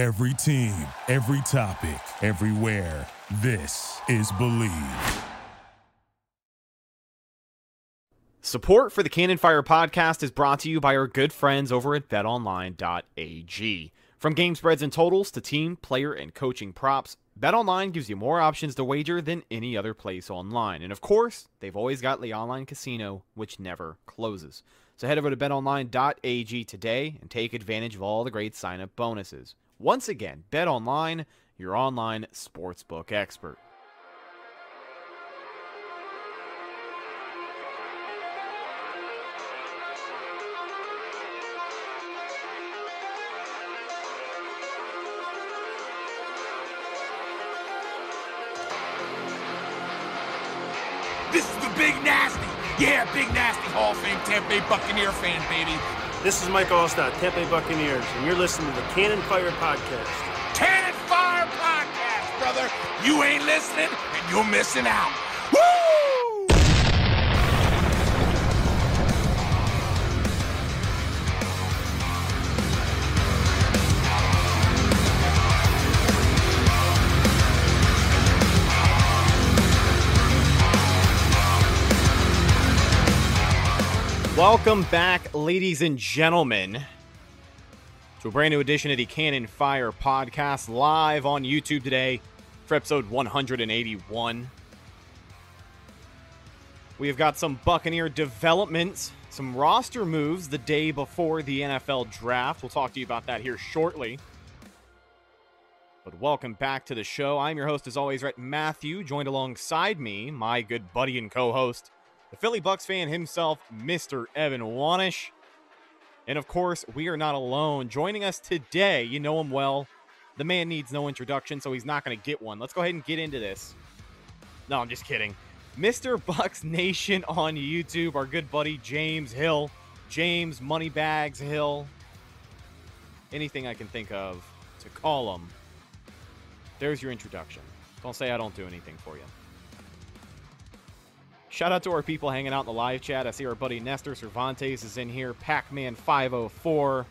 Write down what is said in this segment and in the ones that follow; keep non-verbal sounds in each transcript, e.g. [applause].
Every team, every topic, everywhere. This is Blue Wire. Support for the Cannon Fire podcast is brought to you by our good friends over at betonline.ag. From game spreads and totals to team, player, and coaching props, BetOnline gives you more options to wager than any other place online. And of course, they've always got the online casino, which never closes. So head over to betonline.ag today and take advantage of all the great sign up bonuses. Once again, BetOnline, your online sportsbook expert. Tampa Bay Buccaneer fan, baby. This is Mike Alstott, Tampa Bay Buccaneers, and you're listening to the Cannon Fire Podcast. Cannon Fire Podcast, brother. You ain't listening, and you're missing out. Welcome back, ladies and gentlemen, to a brand new edition of the Cannon Fire podcast live on YouTube today for episode 181. We have got some Buccaneer developments, some roster moves the day before the NFL draft. We'll talk to you about that here shortly. But welcome back to the show. I'm your host, as always, Rhett Matthew, joined alongside me, my good buddy and co host, the Philly Bucks fan himself, Mr. Evan Wanish. And of course, we are not alone. Joining us today, you know him well. The man needs no introduction, so he's not going to get one. Let's go ahead and get into this. No, I'm just kidding. Mr. Bucks Nation on YouTube, our good buddy James Hill. James Moneybags Hill. Anything I can think of to call him. There's your introduction. Don't say I don't do anything for you. Shout out to our people hanging out in the live chat. I see our buddy Nestor Cervantes is in here. Pac Man 504.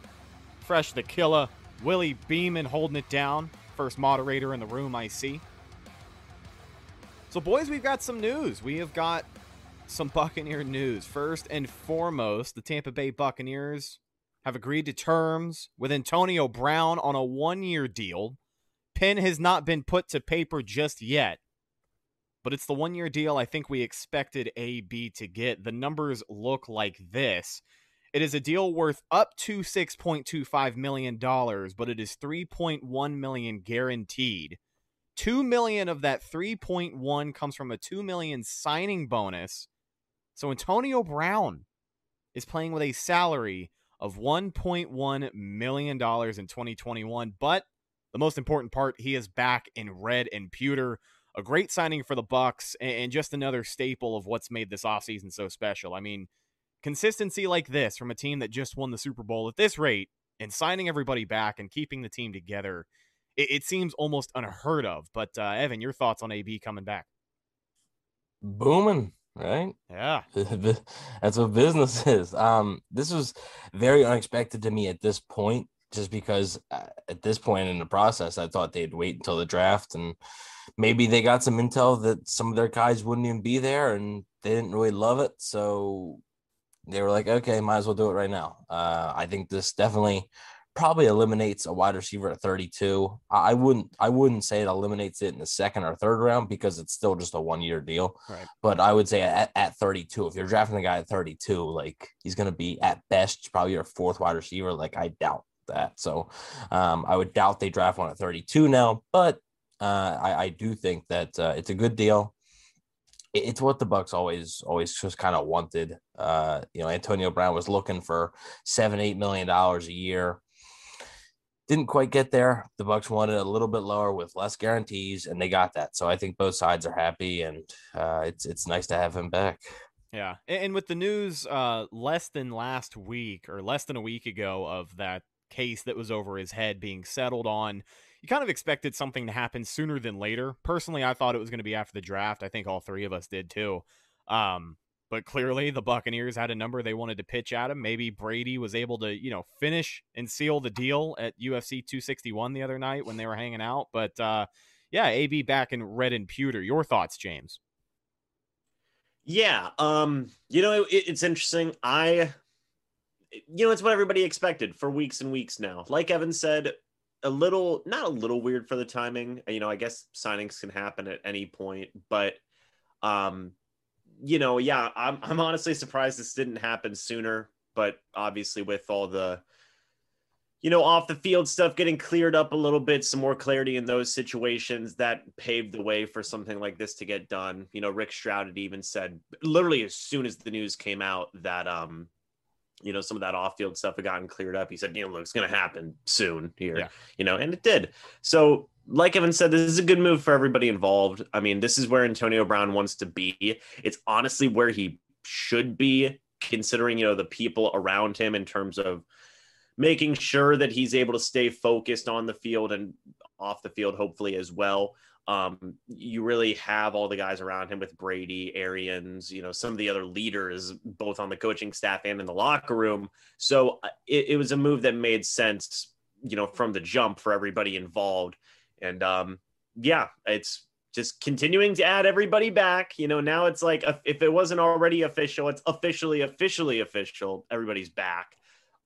Fresh the Killer. Willie Beeman holding it down. First moderator in the room, I see. So, boys, we've got some news. We have got some Buccaneer news. First and foremost, the Tampa Bay Buccaneers have agreed to terms with Antonio Brown on a one year deal. Pen has not been put to paper just yet but it's the one year deal I think we expected AB to get. The numbers look like this. It is a deal worth up to $6.25 million, but it is 3.1 million guaranteed. 2 million of that 3.1 comes from a 2 million signing bonus. So Antonio Brown is playing with a salary of 1.1 million dollars in 2021, but the most important part, he is back in red and pewter a great signing for the Bucks and just another staple of what's made this offseason so special. I mean, consistency like this from a team that just won the Super Bowl at this rate and signing everybody back and keeping the team together, it, it seems almost unheard of. But uh, Evan, your thoughts on AB coming back? Booming, right? Yeah, [laughs] that's what business [laughs] is. Um, this was very unexpected to me at this point, just because uh, at this point in the process, I thought they'd wait until the draft and maybe they got some intel that some of their guys wouldn't even be there and they didn't really love it. So they were like, okay, might as well do it right now. Uh, I think this definitely probably eliminates a wide receiver at 32. I wouldn't I wouldn't say it eliminates it in the second or third round because it's still just a one year deal. Right. But I would say at, at 32, if you're drafting a guy at 32, like he's gonna be at best probably your fourth wide receiver. Like I doubt that. So um, I would doubt they draft one at 32 now, but uh, I, I do think that uh, it's a good deal. It's what the Bucks always, always just kind of wanted. Uh, you know, Antonio Brown was looking for seven, eight million dollars a year. Didn't quite get there. The Bucks wanted a little bit lower with less guarantees, and they got that. So I think both sides are happy, and uh, it's it's nice to have him back. Yeah, and with the news uh, less than last week or less than a week ago of that case that was over his head being settled on you kind of expected something to happen sooner than later. Personally, I thought it was going to be after the draft. I think all three of us did too. Um, but clearly the Buccaneers had a number they wanted to pitch at him. Maybe Brady was able to, you know, finish and seal the deal at UFC 261 the other night when they were hanging out. But uh, yeah, AB back in red and pewter. Your thoughts, James? Yeah, um, you know, it, it's interesting. I, you know, it's what everybody expected for weeks and weeks now. Like Evan said, a little, not a little weird for the timing. You know, I guess signings can happen at any point, but, um, you know, yeah, I'm, I'm honestly surprised this didn't happen sooner. But obviously, with all the you know, off the field stuff getting cleared up a little bit, some more clarity in those situations that paved the way for something like this to get done. You know, Rick Stroud had even said literally as soon as the news came out that um, you know, some of that off-field stuff had gotten cleared up. He said, you know, look, it's gonna happen soon here, yeah. you know, and it did. So like Evan said, this is a good move for everybody involved. I mean, this is where Antonio Brown wants to be. It's honestly where he should be, considering, you know, the people around him in terms of making sure that he's able to stay focused on the field and off the field, hopefully as well. Um, you really have all the guys around him with Brady, Arians, you know, some of the other leaders, both on the coaching staff and in the locker room. So uh, it, it was a move that made sense, you know, from the jump for everybody involved. And um, yeah, it's just continuing to add everybody back. You know, now it's like if it wasn't already official, it's officially, officially official. Everybody's back.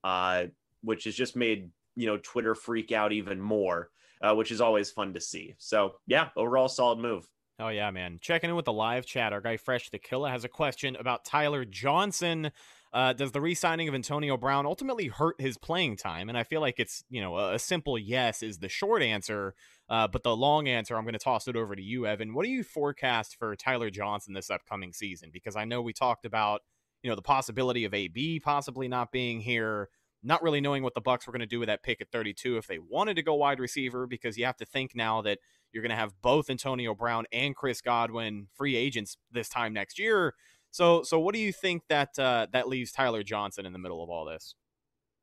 Uh, which has just made you know Twitter freak out even more, uh, which is always fun to see. So yeah, overall solid move. Oh yeah, man! Checking in with the live chat, our guy Fresh the Killer has a question about Tyler Johnson. Uh, does the re-signing of Antonio Brown ultimately hurt his playing time? And I feel like it's you know a, simple yes is the short answer, uh, but the long answer I'm going to toss it over to you, Evan. What do you forecast for Tyler Johnson this upcoming season? Because I know we talked about you know the possibility of AB possibly not being here not really knowing what the Bucks were going to do with that pick at 32 if they wanted to go wide receiver because you have to think now that you're going to have both Antonio Brown and Chris Godwin free agents this time next year. So so what do you think that uh, that leaves Tyler Johnson in the middle of all this?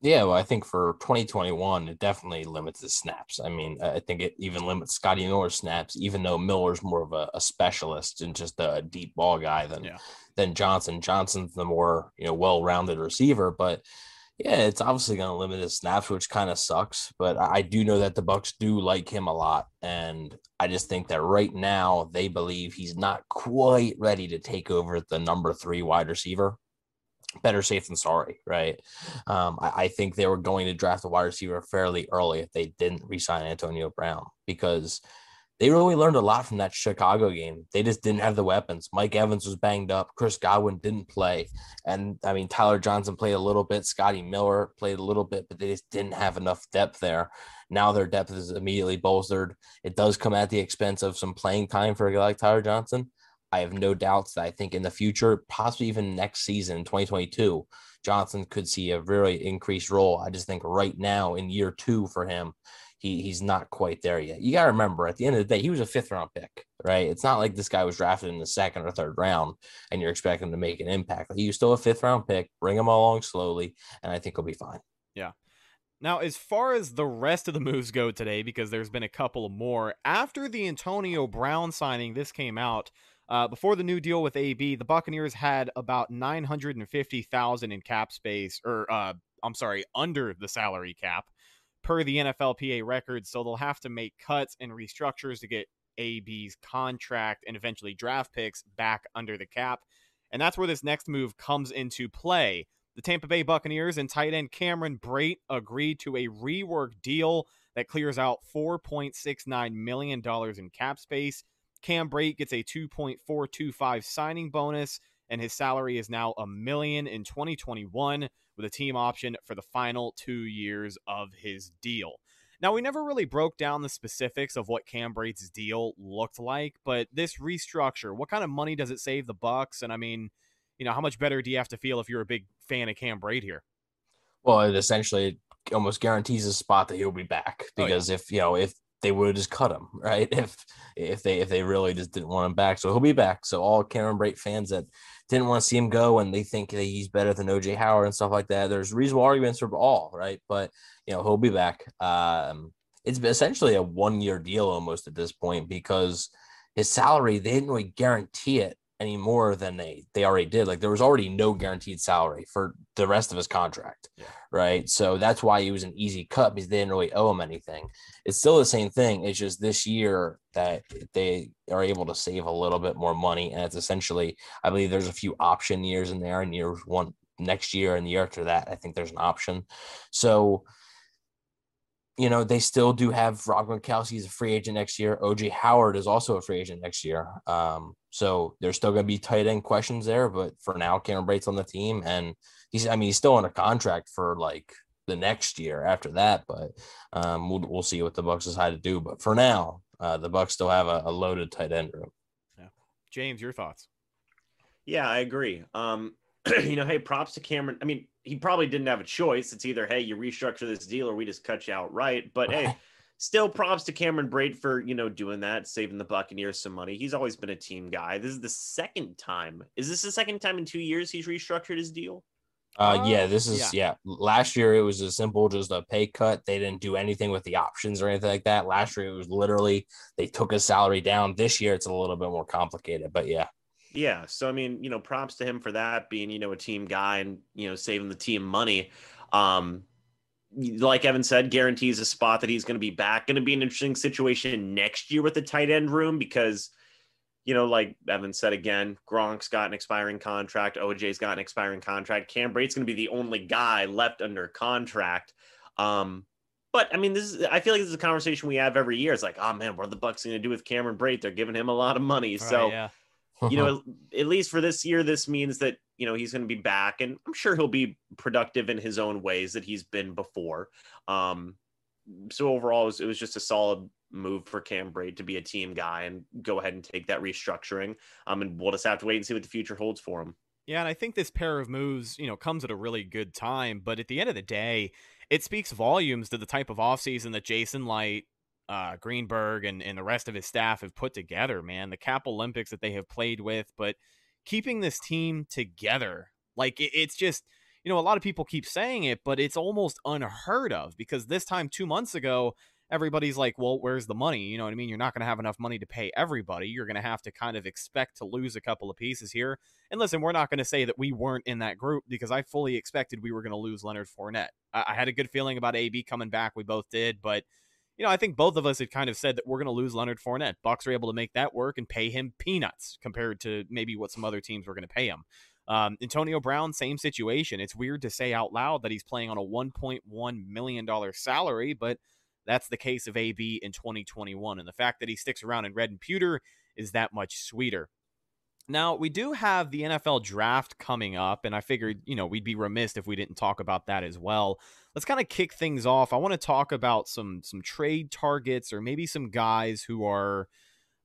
Yeah, well, I think for 2021, it definitely limits the snaps. I mean, I think it even limits Scotty Miller's snaps, even though Miller's more of a, a specialist and just a deep ball guy than yeah. than Johnson. Johnson's the more you know well-rounded receiver, but yeah, it's obviously going to limit his snaps, which kind of sucks. But I do know that the Bucks do like him a lot, and I just think that right now they believe he's not quite ready to take over the number three wide receiver. Better safe than sorry, right? Um, I, I think they were going to draft a wide receiver fairly early if they didn't resign Antonio Brown because they really learned a lot from that Chicago game. They just didn't have the weapons. Mike Evans was banged up. Chris Godwin didn't play. And I mean, Tyler Johnson played a little bit. Scotty Miller played a little bit, but they just didn't have enough depth there. Now their depth is immediately bolstered. It does come at the expense of some playing time for a guy like Tyler Johnson. I have no doubts that I think in the future, possibly even next season, 2022, Johnson could see a really increased role. I just think right now in year two for him, he he's not quite there yet. You got to remember, at the end of the day, he was a fifth round pick, right? It's not like this guy was drafted in the second or third round, and you're expecting him to make an impact. He was still a fifth round pick. Bring him along slowly, and I think he'll be fine. Yeah. Now, as far as the rest of the moves go today, because there's been a couple more after the Antonio Brown signing, this came out. Uh, before the new deal with AB, the Buccaneers had about nine hundred and fifty thousand in cap space, or uh, I'm sorry, under the salary cap per the NFLPA records. So they'll have to make cuts and restructures to get AB's contract and eventually draft picks back under the cap. And that's where this next move comes into play. The Tampa Bay Buccaneers and tight end Cameron Brate agreed to a rework deal that clears out $4.69 million in cap space. Cam Brate gets a 2.425 signing bonus, and his salary is now a million in 2021 with a team option for the final two years of his deal. Now, we never really broke down the specifics of what Cam Brate's deal looked like, but this restructure, what kind of money does it save the Bucks? And I mean, you know, how much better do you have to feel if you're a big fan of Cam Brate here? Well, it essentially almost guarantees a spot that he'll be back because oh, yeah. if you know if they would have just cut him, [laughs] right? If if they if they really just didn't want him back, so he'll be back. So all Cameron Brate fans that didn't want to see him go and they think that he's better than OJ Howard and stuff like that. There's reasonable arguments for all, right? But you know he'll be back. Um, it's essentially a one year deal almost at this point because his salary they didn't really guarantee it any more than they they already did. Like there was already no guaranteed salary for the rest of his contract, Yeah. right? So that's why he was an easy cut because they didn't really owe him anything. It's still the same thing. It's just this year that they are able to save a little bit more money, and it's essentially, I believe there's a few option years in there, and years one next year and the year after that, I think there's an option. So you know, they still do have Rob Gronkowski is a free agent next year. OJ Howard is also a free agent next year. Um, so there's still going to be tight end questions there, but for now, Cameron Brate's on the team, and he's I mean he's still on a contract for like the next year after that, but um, we'll we'll see what the Bucks decide to do. But for now, uh, the Bucks still have a, a loaded tight end room. Yeah, James, your thoughts? Yeah, I agree. Um, [clears throat] you know, hey, props to Cameron. I mean, he probably didn't have a choice. It's either hey, you restructure this deal or we just cut you outright. But hey, still props to Cameron Brate for you know doing that, saving the Buccaneers some money. He's always been a team guy. This is the second time. Is this the second time in two years he's restructured his deal? Uh, yeah, Uh, this is yeah. Last year it was a simple, just a pay cut. They didn't do anything with the options or anything like that. Last year it was literally they took his salary down. This year it's a little bit more complicated, but yeah. Yeah. So I mean, you know, props to him for that being, you know, a team guy and you know saving the team money. Um, like Evan said, guarantees a spot that he's going to be back. Going to be an interesting situation next year with the tight end room because, you know, like Evan said again, Gronk's got an expiring contract, OJ's got an expiring contract. Cam Brate's going to be the only guy left under contract. Um, but I mean, this is I feel like this is a conversation we have every year. It's like, oh man, what are the Bucks going to do with Cameron Brate? They're giving him a lot of money, so yeah. You know, at least for this year, this means that, you know, he's going to be back and I'm sure he'll be productive in his own ways that he's been before. Um, so overall, it was, it was just a solid move for Cam Brate to be a team guy and go ahead and take that restructuring. Um, and we'll just have to wait and see what the future holds for him. Yeah, and I think this pair of moves, you know, comes at a really good time. But at the end of the day, it speaks volumes to the type of offseason that Jason Licht, uh, Greenberg, and, and the rest of his staff have put together, man. The Cap Olympics that they have played with, but keeping this team together. Like, it, it's just, you know, a lot of people keep saying it, but it's almost unheard of because this time two months ago, everybody's like, well, where's the money? You know what I mean? You're not going to have enough money to pay everybody. You're going to have to kind of expect to lose a couple of pieces here. And listen, we're not going to say that we weren't in that group because I fully expected we were going to lose Leonard Fournette. I, I had a good feeling about AB coming back. We both did, but you know, I think both of us had kind of said that we're going to lose Leonard Fournette. Bucks are able to make that work and pay him peanuts compared to maybe what some other teams were going to pay him. Um, Antonio Brown, same situation. It's weird to say out loud that he's playing on a $1.1 million salary, but that's the case of AB in 2021. And the fact that he sticks around in red and pewter is that much sweeter. Now, we do have the NFL draft coming up, and I figured, you know, we'd be remiss if we didn't talk about that as well. Let's kind of kick things off. I want to talk about some some trade targets or maybe some guys who are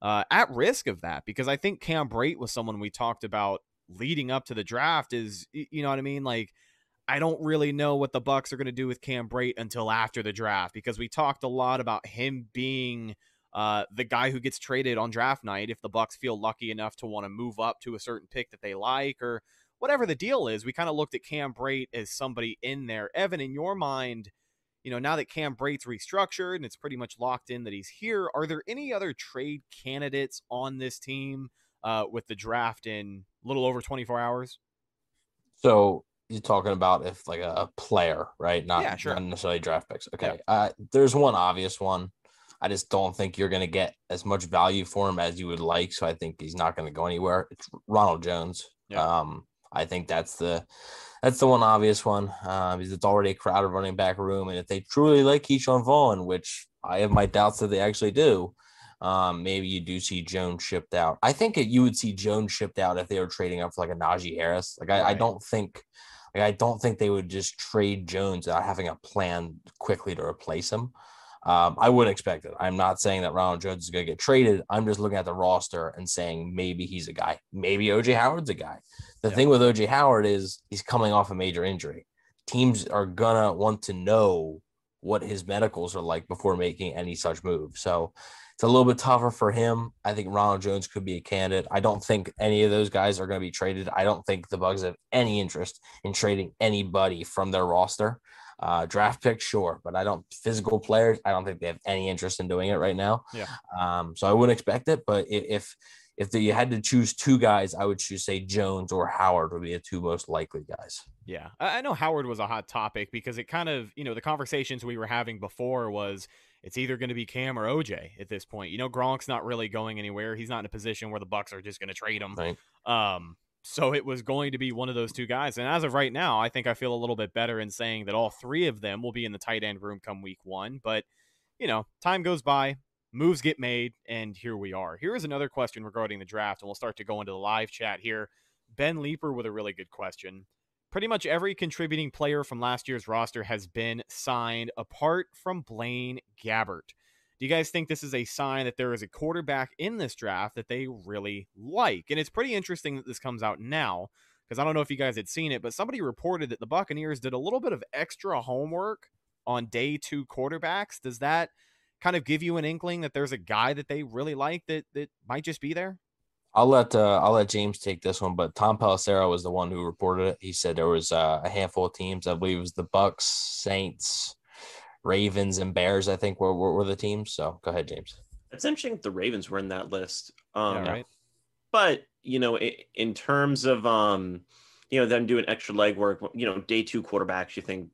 uh, at risk of that because I think Cam Brate was someone we talked about leading up to the draft. Is you know what I mean? Like, I don't really know what the Bucks are going to do with Cam Brate until after the draft because we talked a lot about him being uh, the guy who gets traded on draft night if the Bucks feel lucky enough to want to move up to a certain pick that they like or whatever the deal is. We kind of looked at Cam Brate as somebody in there. Evan, in your mind, you know, now that Cam Brate's restructured and it's pretty much locked in that he's here, are there any other trade candidates on this team uh, with the draft in a little over 24 hours? So you're talking about if like a, player, right? Not, Yeah, sure. not necessarily draft picks. Okay. Uh, there's one obvious one. I just don't think you're going to get as much value for him as you would like. So I think he's not going to go anywhere. It's Ronald Jones. Yeah. Um, I think that's the that's the one obvious one. Um, it's already a crowded running back room, and if they truly like Ke'Shawn Vaughn, which I have my doubts that they actually do, um, maybe you do see Jones shipped out. I think it, you would see Jones shipped out if they were trading up for like a Najee Harris. Like I, I don't think, like I don't think they would just trade Jones without having a plan quickly to replace him. Um, I wouldn't expect it. I'm not saying that Ronald Jones is going to get traded. I'm just looking at the roster and saying maybe he's a guy. Maybe OJ Howard's a guy. The Yeah. thing with OJ Howard is he's coming off a major injury. Teams are gonna want to know what his medicals are like before making any such move. So it's a little bit tougher for him. I think Ronald Jones could be a candidate. I don't think any of those guys are going to be traded. I don't think the Bucks have any interest in trading anybody from their roster. Uh, draft pick, sure, but I don't physical players. I don't think they have any interest in doing it right now. Yeah. Um, so I wouldn't expect it. But if, if you had to choose two guys, I would choose say Jones or Howard would be the two most likely guys. Yeah, I know Howard was a hot topic because it kind of, you know, the conversations we were having before was it's either going to be Cam or OJ at this point. You know, Gronk's not really going anywhere. He's not in a position where the Bucks are just going to trade him. Right. Um, so it was going to be one of those two guys. And as of right now, I think I feel a little bit better in saying that all three of them will be in the tight end room come week one. But, you know, time goes by, moves get made, and here we are. Here is another question regarding the draft, and we'll start to go into the live chat here. Ben Leeper with a really good question. Pretty much every contributing player from last year's roster has been signed apart from Blaine Gabbert. Do you guys think this is a sign that there is a quarterback in this draft that they really like? And it's pretty interesting that this comes out now because I don't know if you guys had seen it, but somebody reported that the Buccaneers did a little bit of extra homework on day two quarterbacks. Does that kind of give you an inkling that there's a guy that they really like that that might just be there? I'll let uh, I'll let James take this one, but Tom Pelissero was the one who reported it. He said there was uh, a handful of teams. I believe it was the Bucks, Saints, Ravens, and Bears. I think were, were, were the teams. So go ahead, James. It's interesting that the Ravens were in that list. Um, yeah, right. But you know, i- in terms of um, you know, them doing extra legwork, you know, day two quarterbacks, you think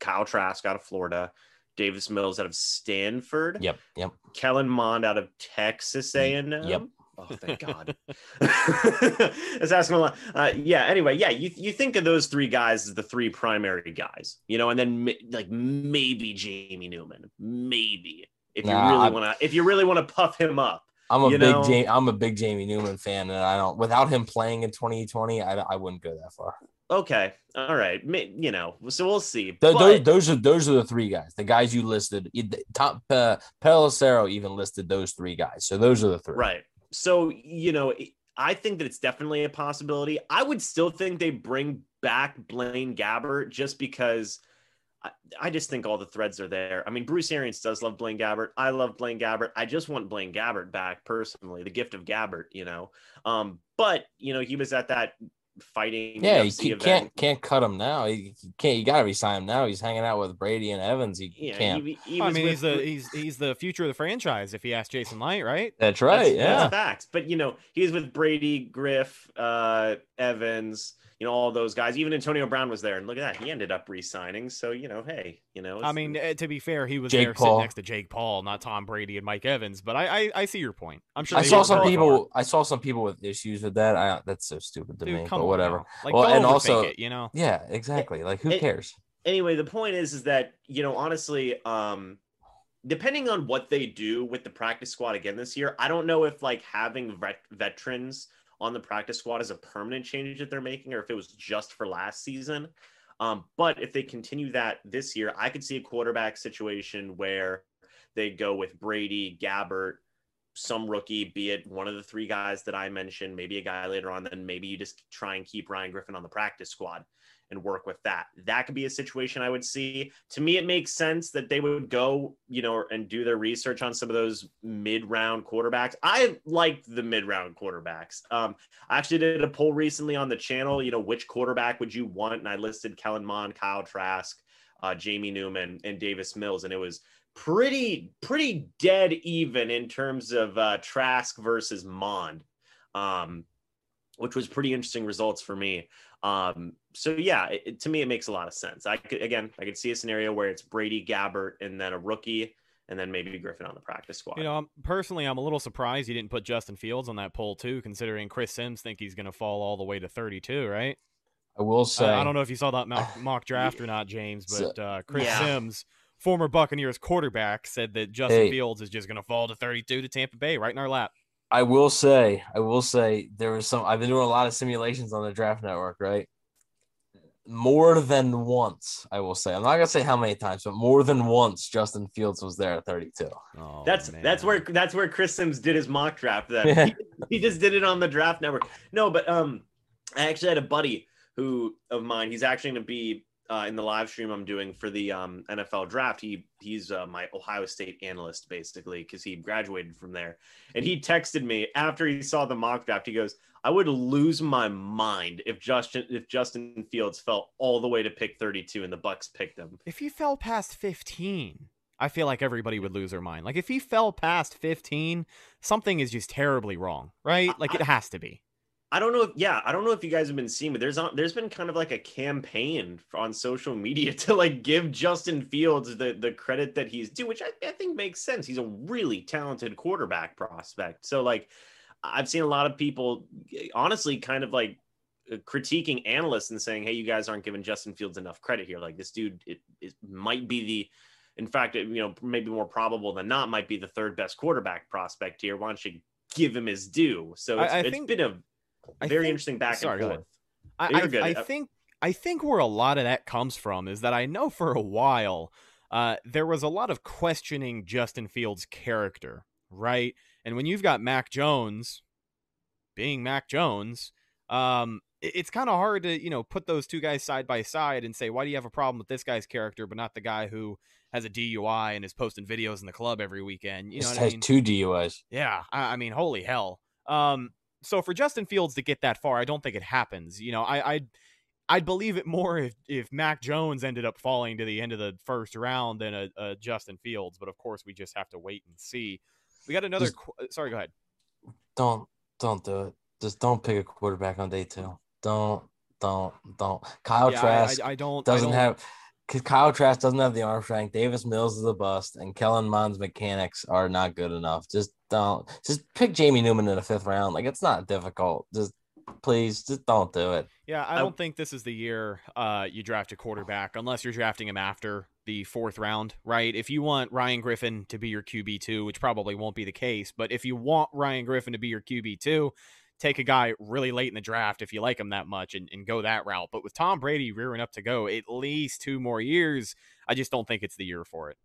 Kyle Trask out of Florida, Davis Mills out of Stanford, Yep, yep. Kellen Mond out of Texas A&M. Yep. Oh, thank God. [laughs] That's asking a lot. Uh, yeah. Anyway, yeah. You you think of those three guys as the three primary guys, you know, and then like maybe Jamie Newman, maybe if you Nah, really want to, if you really want to puff him up. I'm a big know- Jamie, I'm a big Jamie Newman fan, and I don't without him playing in 2020, I, I wouldn't go that far. Okay. All right. You know, so we'll see. Th- But- those, those are those are the three guys. The guys you listed. Top uh, Pelissero even listed those three guys. So those are the three. Right. So, you know, I think that it's definitely a possibility. I would still think they bring back Blaine Gabbert just because I, just think all the threads are there. I mean, Bruce Arians does love Blaine Gabbert. I love Blaine Gabbert. I just want Blaine Gabbert back personally, the gift of Gabbert, you know. Um, but you know, he was at that fighting Yeah, you UFC ca- can't can't cut him now. You you can't. You got to resign him now. He's hanging out with Brady and Evans. He yeah, can't. he, he I mean, with he's the he's he's the future of the franchise. If he ask Jason Licht, right? That's right. That's, yeah. that's facts. But you know, he's with Brady, Griff, uh, Evans, you know, all those guys. Even Antonio Brown was there, and look at that, he ended up re-signing. So you know, hey, you know, I mean, eh, to be fair, he was Jake there Paul. sitting next to Jake Paul, not Tom Brady and Mike Evans. But I I, I see your point. I'm sure I saw worked some hard. people. I saw some people with issues with that. I, that's so stupid to Dude, me. But whatever. Like, Well, and also- it, you know. Yeah, exactly. Like who It- cares? anyway, the point is, is that you know, honestly, um, depending on what they do with the practice squad again this year, I don't know if like having vet- veterans on the practice squad as a permanent change that they're making, or if it was just for last season. Um, but if they continue that this year, I could see a quarterback situation where they go with Brady, Gabbert, some rookie, be it one of the three guys that I mentioned, maybe a guy later on, then maybe you just try and keep Ryan Griffin on the practice squad and work with that. That could be a situation I would see. To me, it makes sense that they would go, you know, and do their research on some of those mid-round quarterbacks. I like the mid-round quarterbacks. Um, I actually did a poll recently on the channel, you know, which quarterback would you want? And I listed Kellen Mond, Kyle Trask, uh, Jamie Newman, and Davis Mills, and it was pretty pretty dead even in terms of uh, Trask versus Mond, um, which was pretty interesting results for me. Um, so yeah, it, it- to me it makes a lot of sense. I could again, I could see a scenario where it's Brady, Gabbert, and then a rookie, and then maybe Griffin on the practice squad. You know, I'm, personally, I'm a little surprised you didn't put Justin Fields on that poll too, considering Chris Sims think he's going to fall all the way to 32, right? I will say. I, I don't know if you saw that mock, [sighs] mock draft or not, James, but uh, Chris Yeah. Sims, former Buccaneers quarterback, said that Justin Hey. Fields is just going to fall to 32 to Tampa Bay, right in our lap. I will say, I will say, there was some. I've been doing a lot of simulations on the Draft Network, right? More than once, I will say. I'm not gonna say how many times, but more than once, Justin Fields was there at 32. Oh, That's man. that's where that's where Chris Sims did his mock draft. That Yeah. he, he just did it on the draft network. No, but um, I actually had a buddy who of mine. He's actually going to be uh, in the live stream I'm doing for the um, NFL draft. He he's uh, my Ohio State analyst basically because he graduated from there. And he texted me after he saw the mock draft. He goes, "I would lose my mind if Justin if Justin Fields fell all the way to pick 32 and the Bucks picked him." If he fell past 15, I feel like everybody would lose their mind. Like if he fell past 15, something is just terribly wrong, right? Like it has to be. I don't know if yeah, I don't know if you guys have been seeing, but there's on, there's been kind of like a campaign on social media [laughs] to like give Justin Fields the the credit that he's due, which I, I think makes sense. He's a really talented quarterback prospect. So like I've seen a lot of people honestly kind of like uh, critiquing analysts and saying, "Hey, you guys aren't giving Justin Fields enough credit here. Like this dude, it, it might be the in fact, you know, maybe more probable than not, might be the third best quarterback prospect here. Why don't you give him his due? So it's, I- I it's think- been a very think- interesting back sorry, and go forth. I, I, good. I think I think where a lot of that comes from is that I know for a while uh, there was a lot of questioning Justin Fields' character, right? And when you've got Mac Jones being Mac Jones, um, it's kind of hard to you know put those two guys side by side and say why do you have a problem with this guy's character but not the guy who has a DUI and is posting videos in the club every weekend. You know This what I has mean? two DUIs. Yeah, I, I mean, holy hell. Um, so for Justin Fields to get that far, I don't think it happens. You know, I, I'd I'd believe it more if if Mac Jones ended up falling to the end of the first round than a, a Justin Fields. But of course, we just have to wait and see. We got another. Just- qu- uh, Sorry, go ahead. Don't don't do it. Just don't pick a quarterback on day two. Don't don't don't. Kyle yeah, I, Trask I, I don't I doesn't don't- have. Cause Kyle Trask doesn't have the arm strength. Davis Mills is a bust, and Kellen Mond's mechanics are not good enough. Just don't. Just pick Jamie Newman in the fifth round. Like it's not difficult. Just please, just don't do it. Yeah, I I- don't think this is the year uh, you draft a quarterback unless you're drafting him after the fourth round, right? If you want Ryan Griffin to be your QB two, which probably won't be the case, but if you want Ryan Griffin to be your QB two, take a guy really late in the draft if you like him that much and, and go that route. But with Tom Brady rearing up to go at least two more years, I just don't think it's the year for it.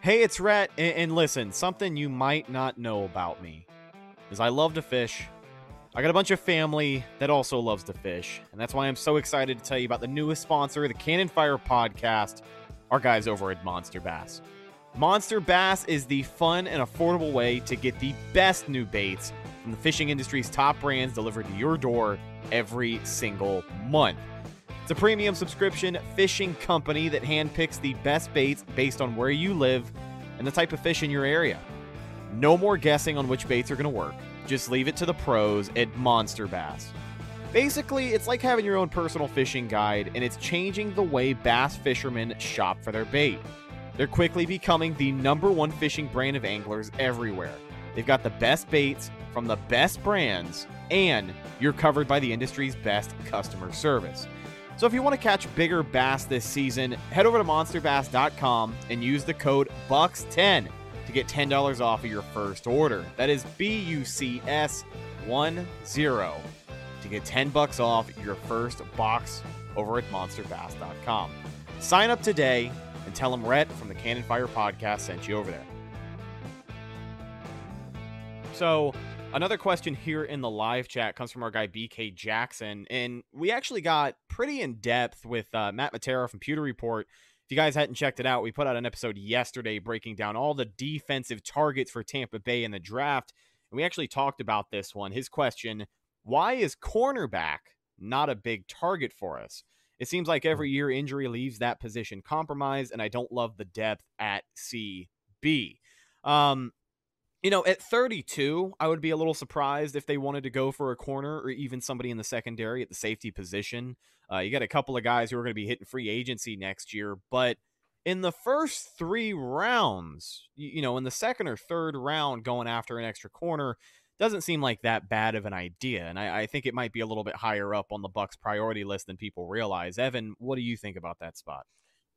Hey, it's Rhett, and, and listen, something you might not know about me is I love to fish. I got a bunch of family that also loves to fish, and that's why I'm so excited to tell you about the newest sponsor, the Cannon Fire podcast, our guys over at Monster Bass. Monster Bass is the fun and affordable way to get the best new baits from the fishing industry's top brands delivered to your door every single month. It's a premium subscription fishing company that handpicks the best baits based on where you live and the type of fish in your area. No more guessing on which baits are going to work. Just leave it to the pros at Monster Bass. Basically, it's like having your own personal fishing guide, and it's changing the way bass fishermen shop for their bait. They're quickly becoming the number one fishing brand of anglers everywhere. They've got the best baits from the best brands, and you're covered by the industry's best customer service. So if you want to catch bigger bass this season, head over to monsterbass.com and use the code BUCS10 to get $10 off of your first order. That is B U C S 1 0 to get 10 bucks off your first box over at monsterbass.com. Sign up today and tell them Rhett from the Cannon Fire podcast sent you over there. So, another question here in the live chat comes from our guy BK Jackson, and we actually got pretty in depth with uh, Matt Matera from Pewter Report. If you guys hadn't checked it out, we put out an episode yesterday breaking down all the defensive targets for Tampa Bay in the draft, and we actually talked about this one. His question: Why is cornerback not a big target for us? It seems like every year injury leaves that position compromised, and I don't love the depth at CB. Um, you know, at 32, I would be a little surprised if they wanted to go for a corner or even somebody in the secondary at the safety position. Uh, you got a couple of guys who are going to be hitting free agency next year, but in the first three rounds, you, you know, in the second or third round, going after an extra corner doesn't seem like that bad of an idea. And I, I think it might be a little bit higher up on the Bucks priority list than people realize. Evan, what do you think about that spot?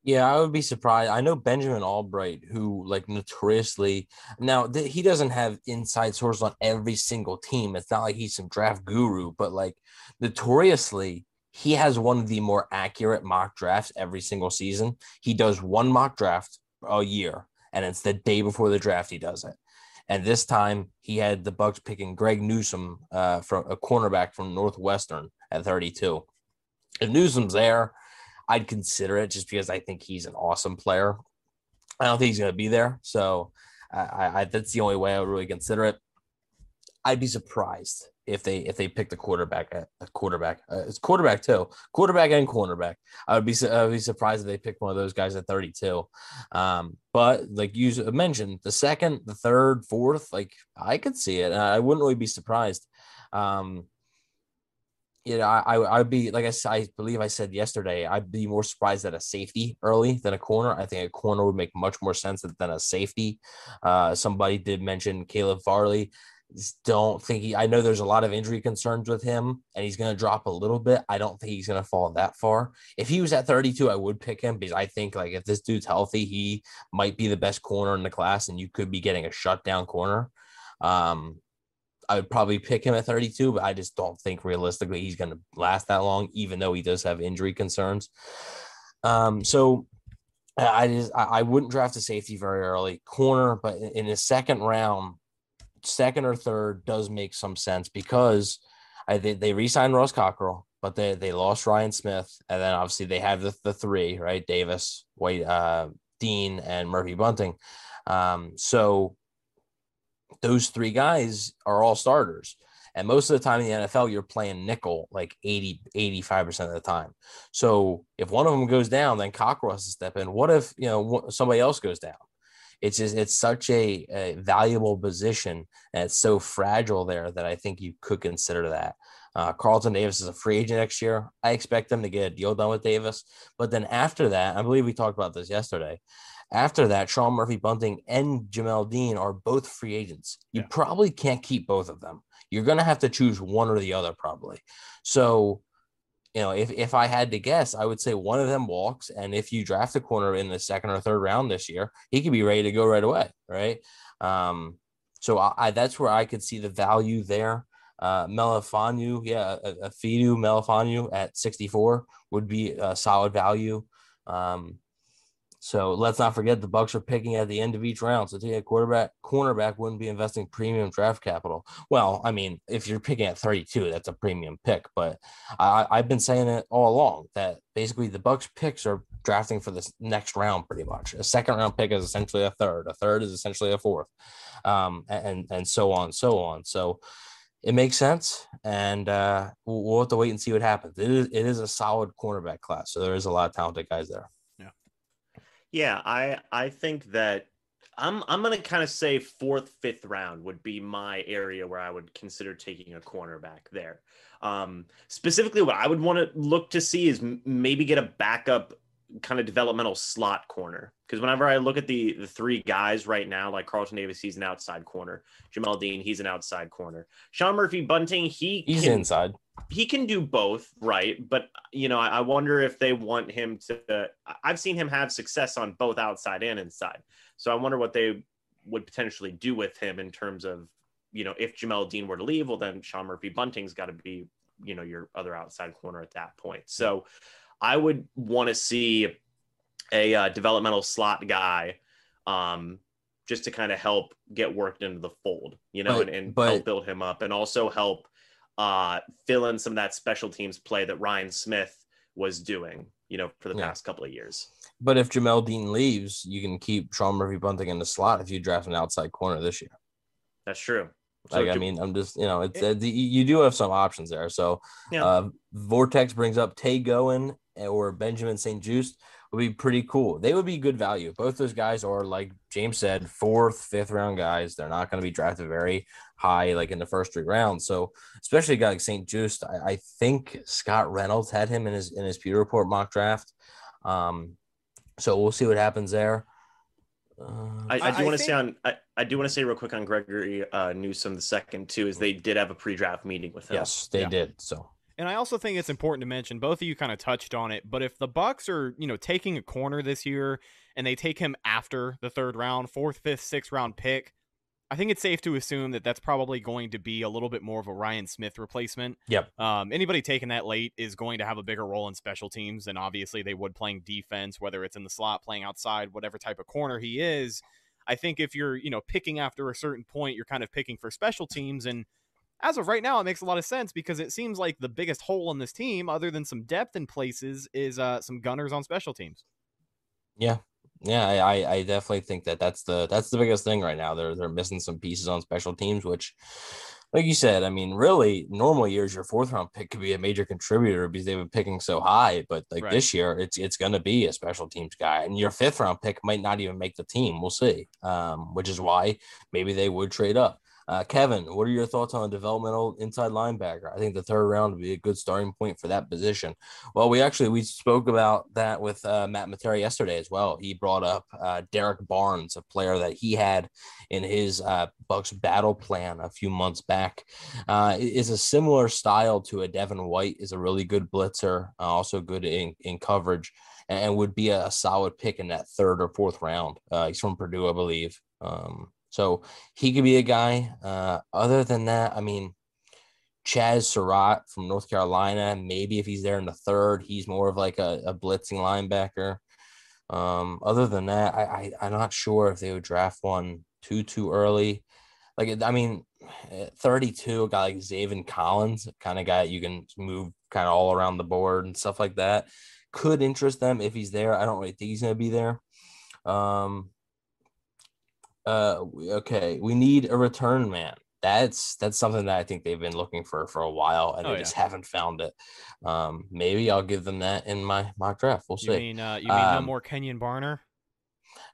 Yeah, I would be surprised. I know Benjamin Allbright, who like notoriously now th- he doesn't have inside sources on every single team. It's not like he's some draft guru, but like notoriously, he has one of the more accurate mock drafts every single season. He does one mock draft a year, and it's the day before the draft he does it. And this time he had the Bucks picking Greg Newsome uh, from a cornerback from Northwestern at 32. If Newsome's there, I'd consider it just because I think he's an awesome player. I don't think he's going to be there, so I, I, that's the only way I would really consider it. I'd be surprised if they if they pick the quarterback a quarterback uh, it's quarterback too quarterback and cornerback I would be I would be surprised if they pick one of those guys at 32 um but like you mentioned the second the third fourth like I could see it I wouldn't really be surprised um you know, I I'd be like I I believe I said yesterday, I'd be more surprised at a safety early than a corner. I think a corner would make much more sense than a safety. Uh, somebody did mention Caleb Farley. Don't think he. I know there's a lot of injury concerns with him, and he's going to drop a little bit. I don't think he's going to fall that far. If he was at 32, I would pick him because I think like if this dude's healthy, he might be the best corner in the class, and you could be getting a shutdown corner. Um, I would probably pick him at 32, but I just don't think realistically he's going to last that long, even though he does have injury concerns. Um, so I just I wouldn't draft a safety very early corner, but in the second round, second or third does make some sense because I they, they re-signed Ross Cockrell, but they they lost Ryan Smith, and then obviously they have the, the three right Davis, White, uh, Dean, and Murphy Bunting. Um, so those three guys are all starters. And most of the time in the NFL, you're playing nickel like 80, 85% of the time. So if one of them goes down, then Cockrell has to step in. What if, you know, somebody else goes down? It's just, it's such a, a valuable position and it's so fragile there that I think you could consider that. Uh, Carlton Davis is a free agent next year. I expect them to get a deal done with Davis. But then after that, I believe we talked about this yesterday. After that, Sean Murphy Bunting and Jamel Dean are both free agents. You yeah. probably can't keep both of them. You're going to have to choose one or the other, probably. So, you know, if, if I had to guess, I would say one of them walks. And if you draft a corner in the second or third round this year, he could be ready to go right away. Right. Um, so I, I that's where I could see the value there. Uh, Melifonwu, yeah, a, a Fidu Melifonwu at 64 would be a solid value. Um, so let's not forget the Bucks are picking at the end of each round. So to a quarterback, cornerback wouldn't be investing premium draft capital. Well, I mean, if you're picking at 32, that's a premium pick. But I, I've been saying it all along that basically the Bucks picks are drafting for this next round pretty much. A second round pick is essentially a third. A third is essentially a fourth, um, and and so on, so on. So it makes sense, and uh, we'll, we'll have to wait and see what happens. It is it is a solid cornerback class, so there is a lot of talented guys there. Yeah, I I think that I'm I'm gonna kind of say fourth, fifth round would be my area where I would consider taking a cornerback there. Um, specifically, what I would want to look to see is maybe get a backup kind of developmental slot corner. Because whenever I look at the the three guys right now, like Carlton Davis, he's an outside corner. Jamel Dean, he's an outside corner. Sean Murphy Bunting, he he's can, inside. He can do both, right? But you know, I, I wonder if they want him to. I've seen him have success on both outside and inside, so I wonder what they would potentially do with him in terms of you know if Jamel Dean were to leave, well then Sean Murphy Bunting's got to be you know your other outside corner at that point. So. I would want to see a uh, developmental slot guy um, just to kind of help get worked into the fold, you know, but, and, and but, help build him up and also help uh, fill in some of that special teams play that Ryan Smith was doing, you know, for the yeah. past couple of years. But if Jamel Dean leaves, you can keep Sean Murphy Bunting in the slot if you draft an outside corner this year. That's true. So like, I mean, I'm just, you know, it's it, uh, you do have some options there. So, yeah. uh, Vortex brings up Tay Gowan or Benjamin St-Juste would be pretty cool. They would be good value. Both those guys are, like James said, fourth, fifth round guys. They're not going to be drafted very high, like in the first three rounds. So, especially a guy like St-Juste, I, I, think Scott Reynolds had him in his in his Pewter Report mock draft. Um, so we'll see what happens there. Uh, I, I, do want to say on I, I do want to say real quick on Gregory uh, Newsome the second too is they did have a pre-draft meeting with him. Yes, they yeah. did. So and I also think it's important to mention both of you kind of touched on it, but if the Bucks are, you know, taking a corner this year and they take him after the third round, fourth, fifth, sixth round pick, I think it's safe to assume that that's probably going to be a little bit more of a Ryan Smith replacement. Yep. Um, anybody taking that late is going to have a bigger role in special teams than obviously they would playing defense, whether it's in the slot, playing outside, whatever type of corner he is. I think if you're, you know, picking after a certain point, you're kind of picking for special teams and as of right now, it makes a lot of sense because it seems like the biggest hole in this team, other than some depth in places, is uh, some gunners on special teams. Yeah, yeah, I, I definitely think that that's the that's the biggest thing right now. They're they're missing some pieces on special teams, which like you said, I mean, really, normal years your fourth round pick could be a major contributor because they've been picking so high. But like Right. this year, it's it's going to be a special teams guy, and your fifth round pick might not even make the team. We'll see. Um, which is why maybe they would trade up. Uh, Kevin, what are your thoughts on a developmental inside linebacker? I think the third round would be a good starting point for that position. Well, we actually we spoke about that with uh, Matt Matera yesterday as well. He brought up uh, Derrick Barnes, a player that he had in his uh, Bucks battle plan a few months back. Uh, is a similar style to a Devin White. Is a really good blitzer, uh, also good in, in coverage, and would be a, solid pick in that third or fourth round. He's from Purdue, I believe. Um, so he could be a guy. Uh, other than that, I mean, Chaz Surratt from North Carolina. Maybe if he's there in the third, he's more of like a, a blitzing linebacker. Um, other than that, I, I I'm not sure if they would draft one too too early. Like I mean, at 32, a guy like Zaven Collins, kind of guy you can move kind of all around the board and stuff like that, could interest them if he's there. I don't really think he's going to be there. Um, uh, okay, we need a return man. That's that's something that I think they've been looking for for a while, and Oh, they yeah. just haven't found it. Um, maybe I'll give them that in my mock draft. We'll see. You mean uh, you mean no Um, more Kenyon Barner?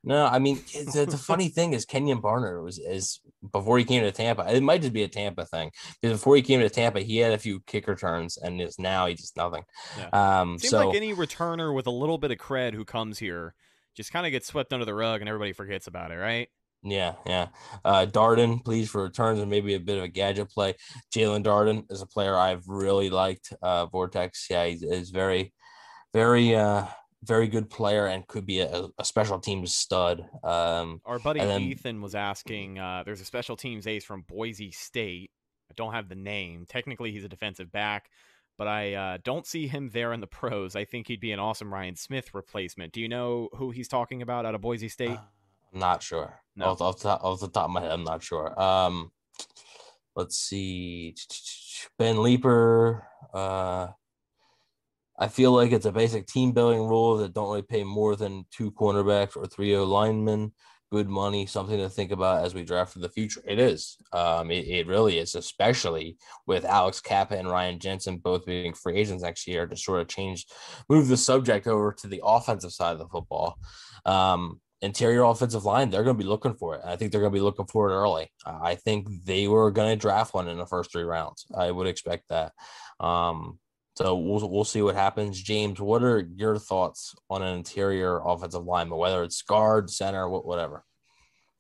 No, I mean [laughs] the, the funny thing is Kenyon Barner was is before he came to Tampa. It might just be a Tampa thing. Because before he came to Tampa, he had a few kick returns, and is now he just nothing. Um, Seems so like any returner with a little bit of cred who comes here just kind of gets swept under the rug and everybody forgets about it, right? Yeah, yeah. Uh, Darden, please for returns and maybe a bit of a gadget play. Jaelon Darden is a player I've really liked. Uh, Vortex, yeah, he's, he's very, very, uh, very good player and could be a, a special teams stud. Um, Our buddy then- Ethan was asking. Uh, there's a special teams ace from Boise State. I don't have the name. Technically, he's a defensive back, but I uh, don't see him there in the pros. I think he'd be an awesome Ryan Smith replacement. Do you know who he's talking about out of Boise State? I'm not sure. No. Off, off, the top, off the top of my head, I'm not sure. Um, let's see. Ben Leaper. Uh, I feel like it's a basic team building rule that don't really pay more than two cornerbacks or three O linemen. Good money, something to think about as we draft for the future. It is. Um, it, it really is, especially with Alex Cappa and Ryan Jensen both being free agents next year to sort of change, move the subject over to the offensive side of the football. Um, interior offensive line, they're going to be looking for it. I think they're going to be looking for it early. I think they were going to draft one in the first three rounds. I would expect that. Um, so we'll we'll see what happens. James, what are your thoughts on an interior offensive lineman, whether it's guard, center, whatever?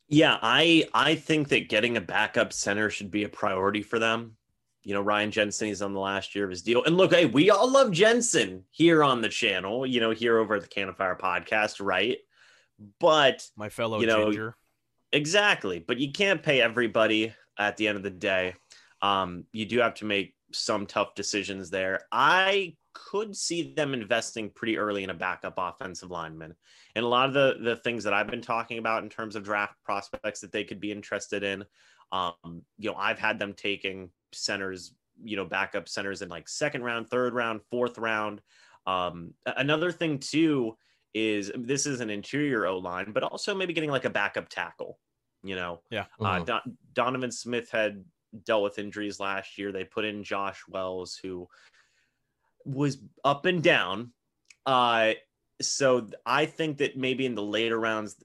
Yeah, I I think that getting a backup center should be a priority for them. You know, Ryan Jensen is on the last year of his deal. And look, hey, we all love Jensen here on the channel, you know, here over at the Can of Fire podcast, right? But My fellow you know, ginger. Exactly, but you can't pay everybody at the end of the day. Um, you do have to make some tough decisions there. I could see them investing pretty early in a backup offensive lineman, and a lot of the the things that I've been talking about in terms of draft prospects that they could be interested in. Um, you know, I've had them taking centers, you know, backup centers in like second round, third round, fourth round. Um, another thing too is this is an interior O line, but also maybe getting like a backup tackle. You know, Yeah. uh, Mhm. Don- Donovan Smith had dealt with injuries last year. They put in Josh Wells, who was up and down. Uh, so I think that maybe in the later rounds,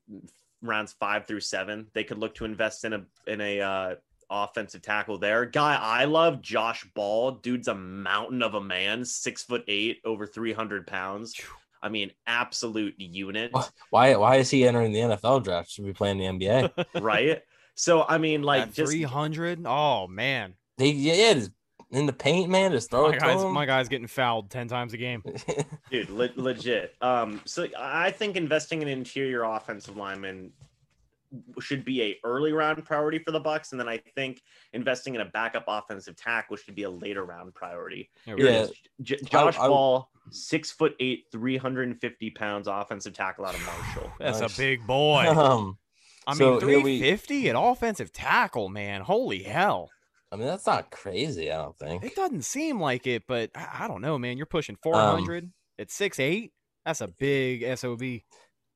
rounds five through seven, they could look to invest in a in a uh, offensive tackle there. Guy I love, Josh Ball. Dude's a mountain of a man, six foot eight, over three hundred pounds. I mean, absolute unit. Why why is he entering the NFL draft? Should be playing the NBA. [laughs] right? So I mean, like At just 300? Oh, man. they yeah, just in the paint, man. Just throw My it guy's, to him. my guy's getting fouled 10 times a game. [laughs] dude, le- legit. Um, so I think investing in interior offensive lineman should be a early round priority for the Bucks, and then I think investing in a backup offensive tackle should be a later round priority. There we Here go. it is. J- Josh I- Ball, six foot eight, three hundred and fifty pounds, offensive tackle out of Marshall. [sighs] That's Nice. a big boy. [laughs] um, I mean, So here we- 350 at offensive tackle, man. Holy hell. I mean that's not crazy. I don't think. It doesn't seem like it, but I, I don't know, man. You're pushing Um, 400 at six eight. That's a big SOB.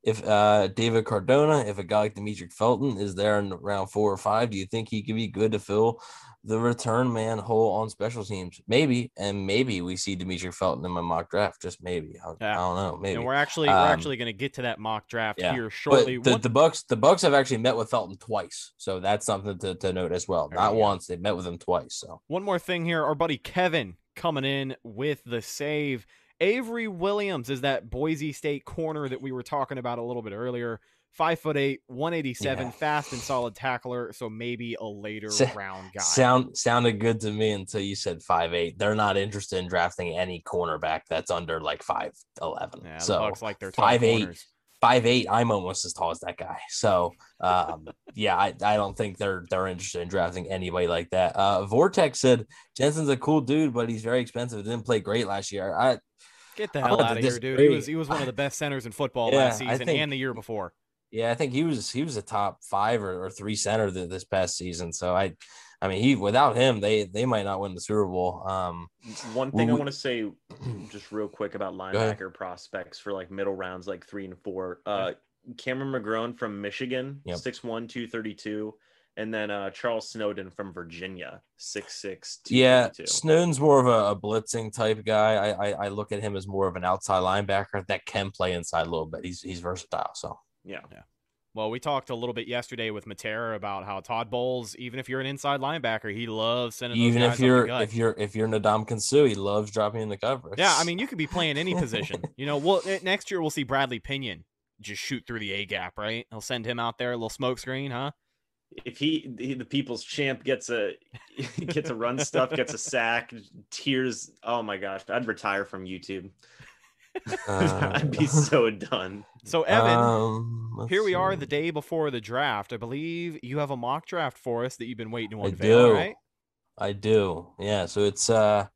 If uh David Cardona, if a guy like Demetric Felton is there in round four or five, do you think he could be good to fill the return man hole on special teams? Maybe, and maybe we see Demetric Felton in my mock draft. Just maybe. I, Yeah. I don't know. Maybe. And we're actually we're Um, actually going to get to that mock draft yeah, here But shortly. the, One- the Bucks, the Bucks have actually met with Felton twice, so that's something to, to note as well. There Not once, they met with him twice. So One more thing here. Our buddy Kevin coming in with the save. Avery Williams is that Boise State corner that we were talking about a little bit earlier. Five foot eight, 187, Yeah. fast and solid tackler. So maybe a later round guy. sound sounded good to me until you said five eight. They're not interested in drafting any cornerback that's under like five eleven. yeah, so Bucks like they're five eight, corners. five eight. I'm almost as tall as that guy. So um, [laughs] yeah, I, I don't think they're they're interested in drafting anybody like that. Uh, Vortex said Jensen's a cool dude, but he's very expensive. Didn't play great last year. I Get the hell out of here, dude. He was he was one of the best centers in football Yeah, last season think- and the year before. yeah, I think he was he was a top five or, or three center th- this past season. So I, I mean, he without him, they they might not win the Super Bowl. Um, One thing I want to say [clears throat] just real quick about linebacker prospects for like middle rounds, like three and four. Uh, Cameron McGrone from Michigan, Yep. 6'1, 232. And then uh, Charles Snowden from Virginia, 6'6, Yeah, Snowden's more of a, a blitzing type guy. I, I I look at him as more of an outside linebacker that can play inside a little bit. He's he's versatile. So Yeah. yeah. Well, we talked a little bit yesterday with Matera about how Todd Bowles, even if you're an inside linebacker, he loves sending those even guys if you're gut. if you're if you're Ndamukong Suh, he loves dropping in the coverage. Yeah, I mean, you could be playing any position. [laughs] You know, well, next year we'll see Bradley Pinion just shoot through the A gap, right? He'll send him out there, a little smoke screen, huh? If he, he the people's champ gets a [laughs] gets a run stuff, gets a sack, tears. Oh my gosh, I'd retire from YouTube. Uh, [laughs] I'd be so done. So, Evan, um, here we are the day before the draft. I believe you have a mock draft for us that you've been waiting to unveil I do. right? I do. Yeah. So it's uh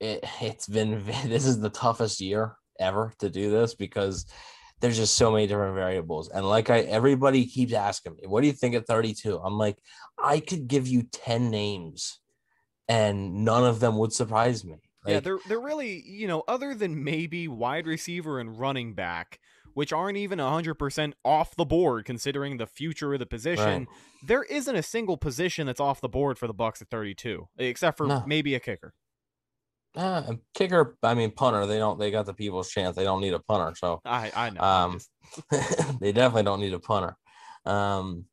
it it's been [laughs] this is the toughest year ever to do this because there's just so many different variables. And like I everybody keeps asking me, what do you think at 32? I'm like, I could give you 10 names and none of them would surprise me. yeah, Like, they're they're really, you know, other than maybe wide receiver and running back, which aren't even 100% off the board considering the future of the position. There isn't a single position that's off the board for the Bucks at 32, except for No. maybe a kicker. Uh, a kicker, I mean punter, they don't they got the people's chance. They don't need a punter. So I I know. Um, [laughs] they definitely don't need a punter. Um,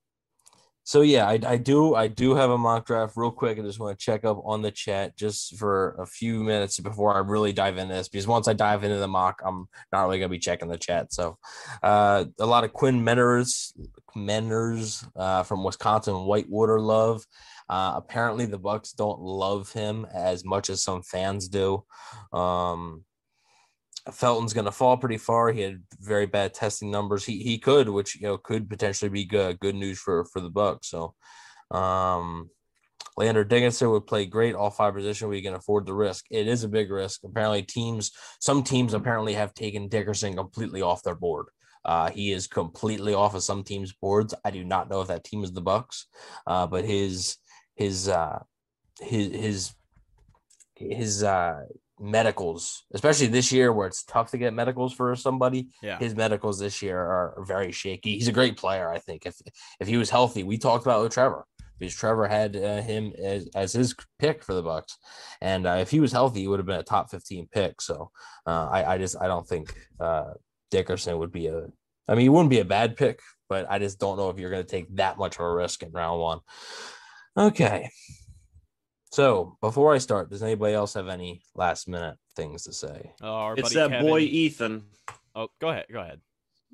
so yeah, I, I do I do have a mock draft real quick. I just want to check up on the chat just for a few minutes before I really dive into this because once I dive into the mock, I'm not really gonna be checking the chat. So uh, a lot of Quinn Meinerz Meinerz uh, from Wisconsin Whitewater love. Uh, apparently the Bucks don't love him as much as some fans do. Um, Felton's going to fall pretty far. He had very bad testing numbers. He he could, which you know could potentially be good good news for for the Bucks. So, um, Landon Dickerson would play great all five position. We can afford the risk. It is a big risk. Apparently, teams some teams apparently have taken Dickerson completely off their board. Uh, he is completely off of some teams' boards. I do not know if that team is the Bucks, uh, but his his uh, his his his uh, medicals, especially this year where it's tough to get medicals for somebody. yeah. His medicals this year are very shaky. He's a great player, I think. If if he was healthy, we talked about with Trevor because Trevor had uh, him as, as his pick for the Bucks, and uh, if he was healthy, he would have been a top fifteen pick. So uh, I I just I don't think uh, Dickerson would be a. I mean, he wouldn't be a bad pick, but I just don't know if you're going to take that much of a risk in round one. Okay. So before I start, does anybody else have any last minute things to say? Oh, It's that Kevin- boy Ethan. Oh, go ahead. Go ahead.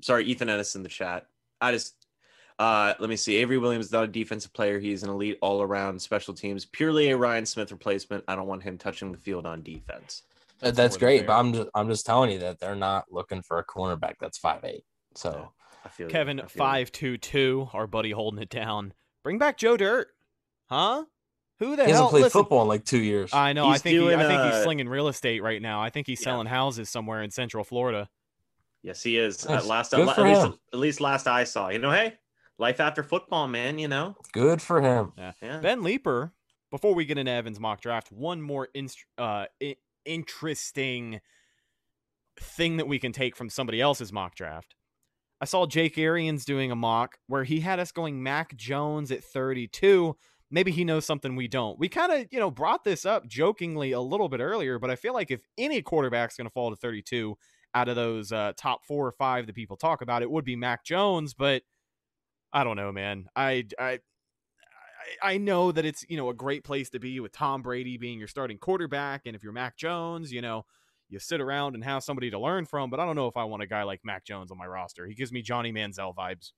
Sorry, Ethan Ennis in the chat. I just uh let me see. Avery Williams is not a defensive player. He's an elite all around special teams. Purely a Ryan Smith replacement. I don't want him touching the field on defense. Uh, That's That's, great, but I'm just I'm just telling you that they're not looking for a cornerback that's five eight. So I feel. Kevin I feel you. five two two, our buddy holding it down. Bring back Joe Dirt, huh? Who the he hell? hasn't played Listen, football in like two years. I know. I He's think he, I doing, think he's uh, slinging real estate right now. I think he's Yeah. selling houses somewhere in Central Florida. Yes, he is. Nice. At last, Good at, least, at least last I saw. You know, hey, life after football, man. You know. Good for him. Yeah. Ben Leeper. Before we get into Evan's mock draft, one more inst- uh, I- interesting thing that we can take from somebody else's mock draft. I saw Jake Arians doing a mock where he had us going Mac Jones at 32. Maybe he knows something we don't. We kind of, you know, brought this up jokingly a little bit earlier, but I feel like if any quarterback's going to fall to 32 out of those uh, top four or five that people talk about, it would be Mac Jones. But I don't know, man. I, I, I know that it's you know a great place to be with Tom Brady being your starting quarterback, and if you're Mac Jones, you know you sit around and have somebody to learn from. But I don't know if I want a guy like Mac Jones on my roster. He gives me Johnny Manziel vibes.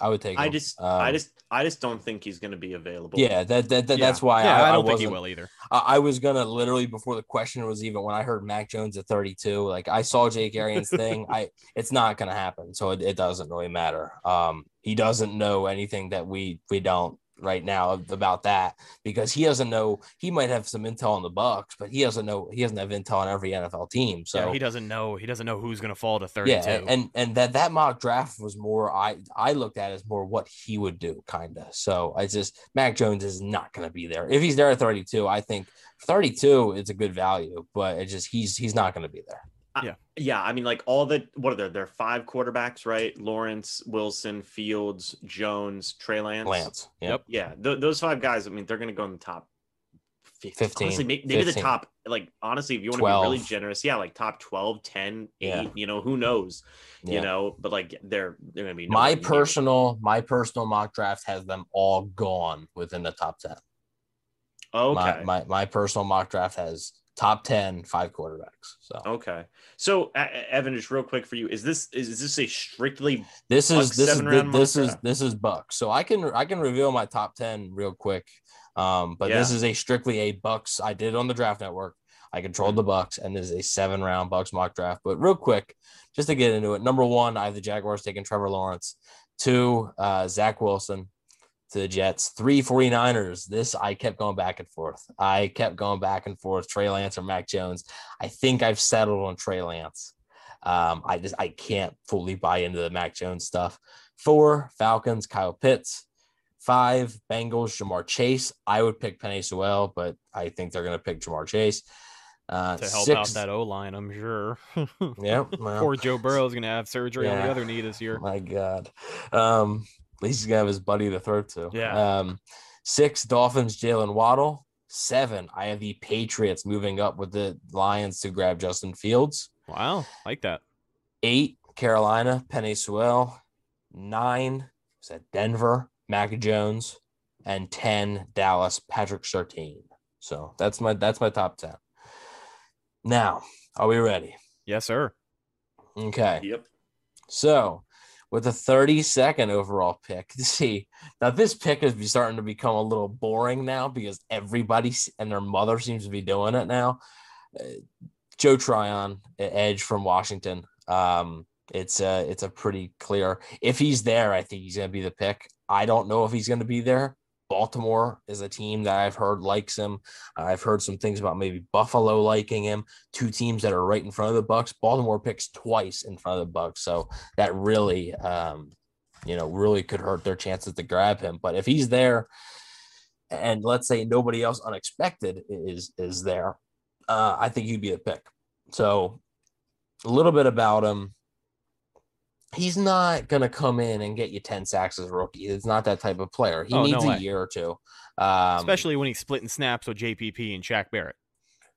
I would take. Him. I just, Um, I just, I just don't think he's going to be available. Yeah, that, that, that Yeah. that's why yeah, I, I, don't think he wasn't- will either. I, I was gonna literally before the question was even when I heard Mac Jones at 32, like I saw Jake Arians [laughs] thing. I it's not gonna happen, so it, it doesn't really matter. Um, he doesn't know anything that we we don't right now about that because he doesn't know. He might have some intel on the Bucks, but he doesn't know. He doesn't have intel on every NFL team. So yeah, he doesn't know. He doesn't know who's going to fall to 32. yeah, and and that that mock draft was more I I looked at as more what he would do, kind of. So I just Mac Jones is not going to be there. If he's there at 32, I think 32 is a good value, but it just he's he's not going to be there. Yeah. Yeah. I mean, like all the what are there? There are five quarterbacks, right? Lawrence, Wilson, Fields, Jones, Trey Lance. Lance, yeah, Yep. Yeah, th- those five guys. I mean, they're going to go in the top 15. 15, Honestly, may- maybe, the top, like, honestly, if you want to be really generous, yeah, like top 12, 10, 8, Yeah. you know, who knows, yeah. you know, but like they're, they're going to be my nowhere near- personal my personal mock draft has them all gone within the top 10. Okay. My, my my personal mock draft has top 10 five quarterbacks. So Okay. So, Evan, just real quick for you, is this is this a strictly this is this is this is this is Bucks. So I can I can reveal my top 10 real quick. Um, but this is a strictly a Bucks. I did it on the draft network. I controlled the Bucks, and this is a seven round Bucks mock draft. But real quick, just to get into it, number one, I have the Jaguars taking Trevor Lawrence. Two, uh, Zach Wilson to the Jets. Three 49ers. This I kept going back and forth. I kept going back and forth. Trey Lance or Mac Jones. I think I've settled on Trey Lance. Um, I just I can't fully buy into the Mac Jones stuff. Four Falcons, Kyle Pitts. Five Bengals, Ja'Marr Chase. I would pick Penei Sewell, but I think they're going to pick Ja'Marr Chase. Uh, to help six, out that O line, I'm sure. Yeah, [laughs] well, Poor Joe Burrow is going to have surgery on the other knee this year. My God. Um, least he's gonna have his buddy to throw to. Yeah. Um, six Dolphins, Jaylen Waddle. Seven, I have the Patriots moving up with the Lions to grab Justin Fields. Wow, like that. Eight, Carolina, Penei Sewell. Nine, is that Denver, Mac Jones, and ten, Dallas, Patrick Surtain. So that's my that's my top ten. Now, are we ready? Yes, sir. Okay. Yep. So, with the 32nd overall pick, [laughs] see now this pick is starting to become a little boring now because everybody and their mother seems to be doing it now. Uh, Joe Tryon, edge from Washington. Um, it's a it's a pretty clear. If he's there, I think he's going to be the pick. I don't know if he's going to be there. Baltimore is a team that I've heard likes him. I've heard some things about maybe Buffalo liking him. Two teams that are right in front of the Bucks. Baltimore picks twice in front of the Bucks, so that really, um, you know, really could hurt their chances to grab him. But if he's there, and let's say nobody else unexpected is is there, uh, I think he'd be the pick. So a little bit about him. He's not gonna come in and get you 10 sacks as a rookie. It's not that type of player. He Oh, no needs a year or two. Um, Especially when he's splitting snaps with JPP and Shaq Barrett.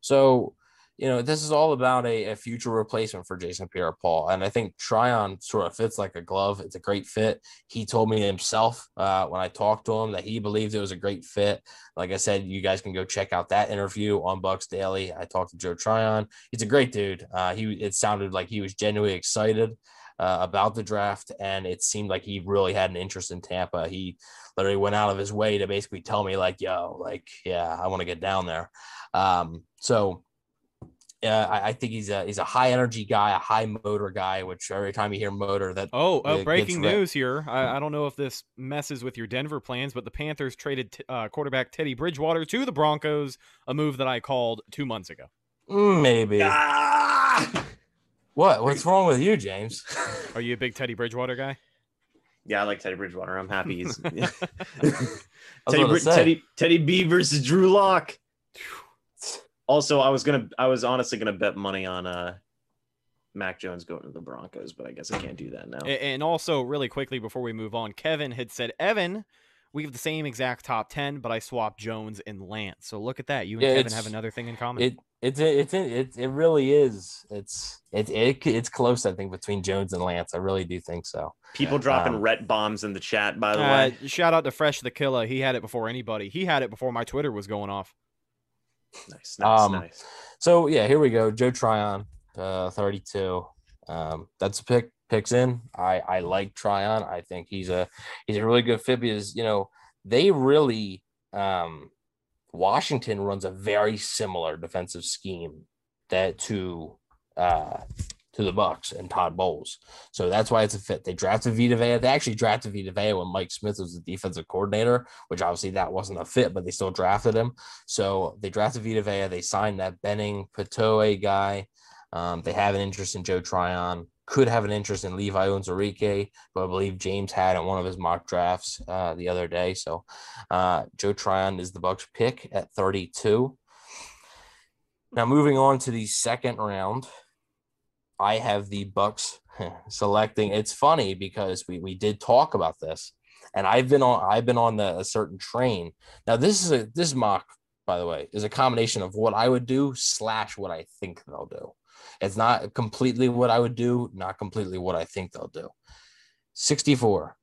so, you know, this is all about a, a future replacement for Jason Pierre Paul. And I think Tryon sort of fits like a glove. It's a great fit. He told me himself uh, when I talked to him that he believed it was a great fit. Like I said, you guys can go check out that interview on Bucks Daily. I talked to Joe Tryon. He's a great dude. Uh, he it sounded like he was genuinely excited uh, about the draft, and it seemed like he really had an interest in Tampa. He literally went out of his way to basically tell me, like, "Yo, like, yeah, I want to get down there." Um, so uh, I, I think he's a he's a high energy guy, a high motor guy. Which every time you hear motor, that Oh, it uh, breaking re- news here. I, I don't know if this messes with your Denver plans, but the Panthers traded t- uh, quarterback Teddy Bridgewater to the Broncos, a move that I called two months ago. Mm, maybe. Ah! What? What's wrong with you, James? Are you a big Teddy Bridgewater guy? Yeah, I like Teddy Bridgewater. I'm happy he's [laughs] [laughs] Teddy, gonna Brid- say. Teddy Teddy B versus Drew Lock. [sighs] Also, I was gonna I was honestly gonna bet money on uh Mac Jones going to the Broncos, but I guess I can't do that now. And also, really quickly before we move on, Kevin had said, Evan, we have the same exact top 10, but I swapped Jones and Lance. So look at that. You and Yeah, Kevin have another thing in common. It it's it's it it really is. It's it, it it's close. I think between Jones and Lance. I really do think so. People dropping Um, ret bombs in the chat, by the Uh, way. shout out to Fresh the Killer. He had it before anybody. He had it before my Twitter was going off. Nice, nice, um, nice. So yeah, here we go. Joe Tryon, uh, 32. Um, that's a pick. Picks in. I I like Tryon. I think he's a he's a really good fit because you know they really um Washington runs a very similar defensive scheme that to uh to the Bucks and Todd Bowles. So that's why it's a fit. They drafted Vita Vea. They actually drafted Vita Vea when Mike Smith was the defensive coordinator, which obviously that wasn't a fit, but they still drafted him. So they drafted Vita Vea. They signed that Benning Potoa'e guy. Um, they have an interest in Joe Tryon. Could have an interest in Levi Onwuzurike, who I believe James had in one of his mock drafts uh, the other day. So uh, Joe Tryon is the Bucks pick at 32. Now moving on to the second round, I have the Bucks [laughs] selecting. It's funny because we we did talk about this, and I've been on I've been on the a certain train. Now this is a this mock, by the way, is a combination of what I would do slash what I think they'll do. It's not completely what I would do, not completely what I think they'll do. 64,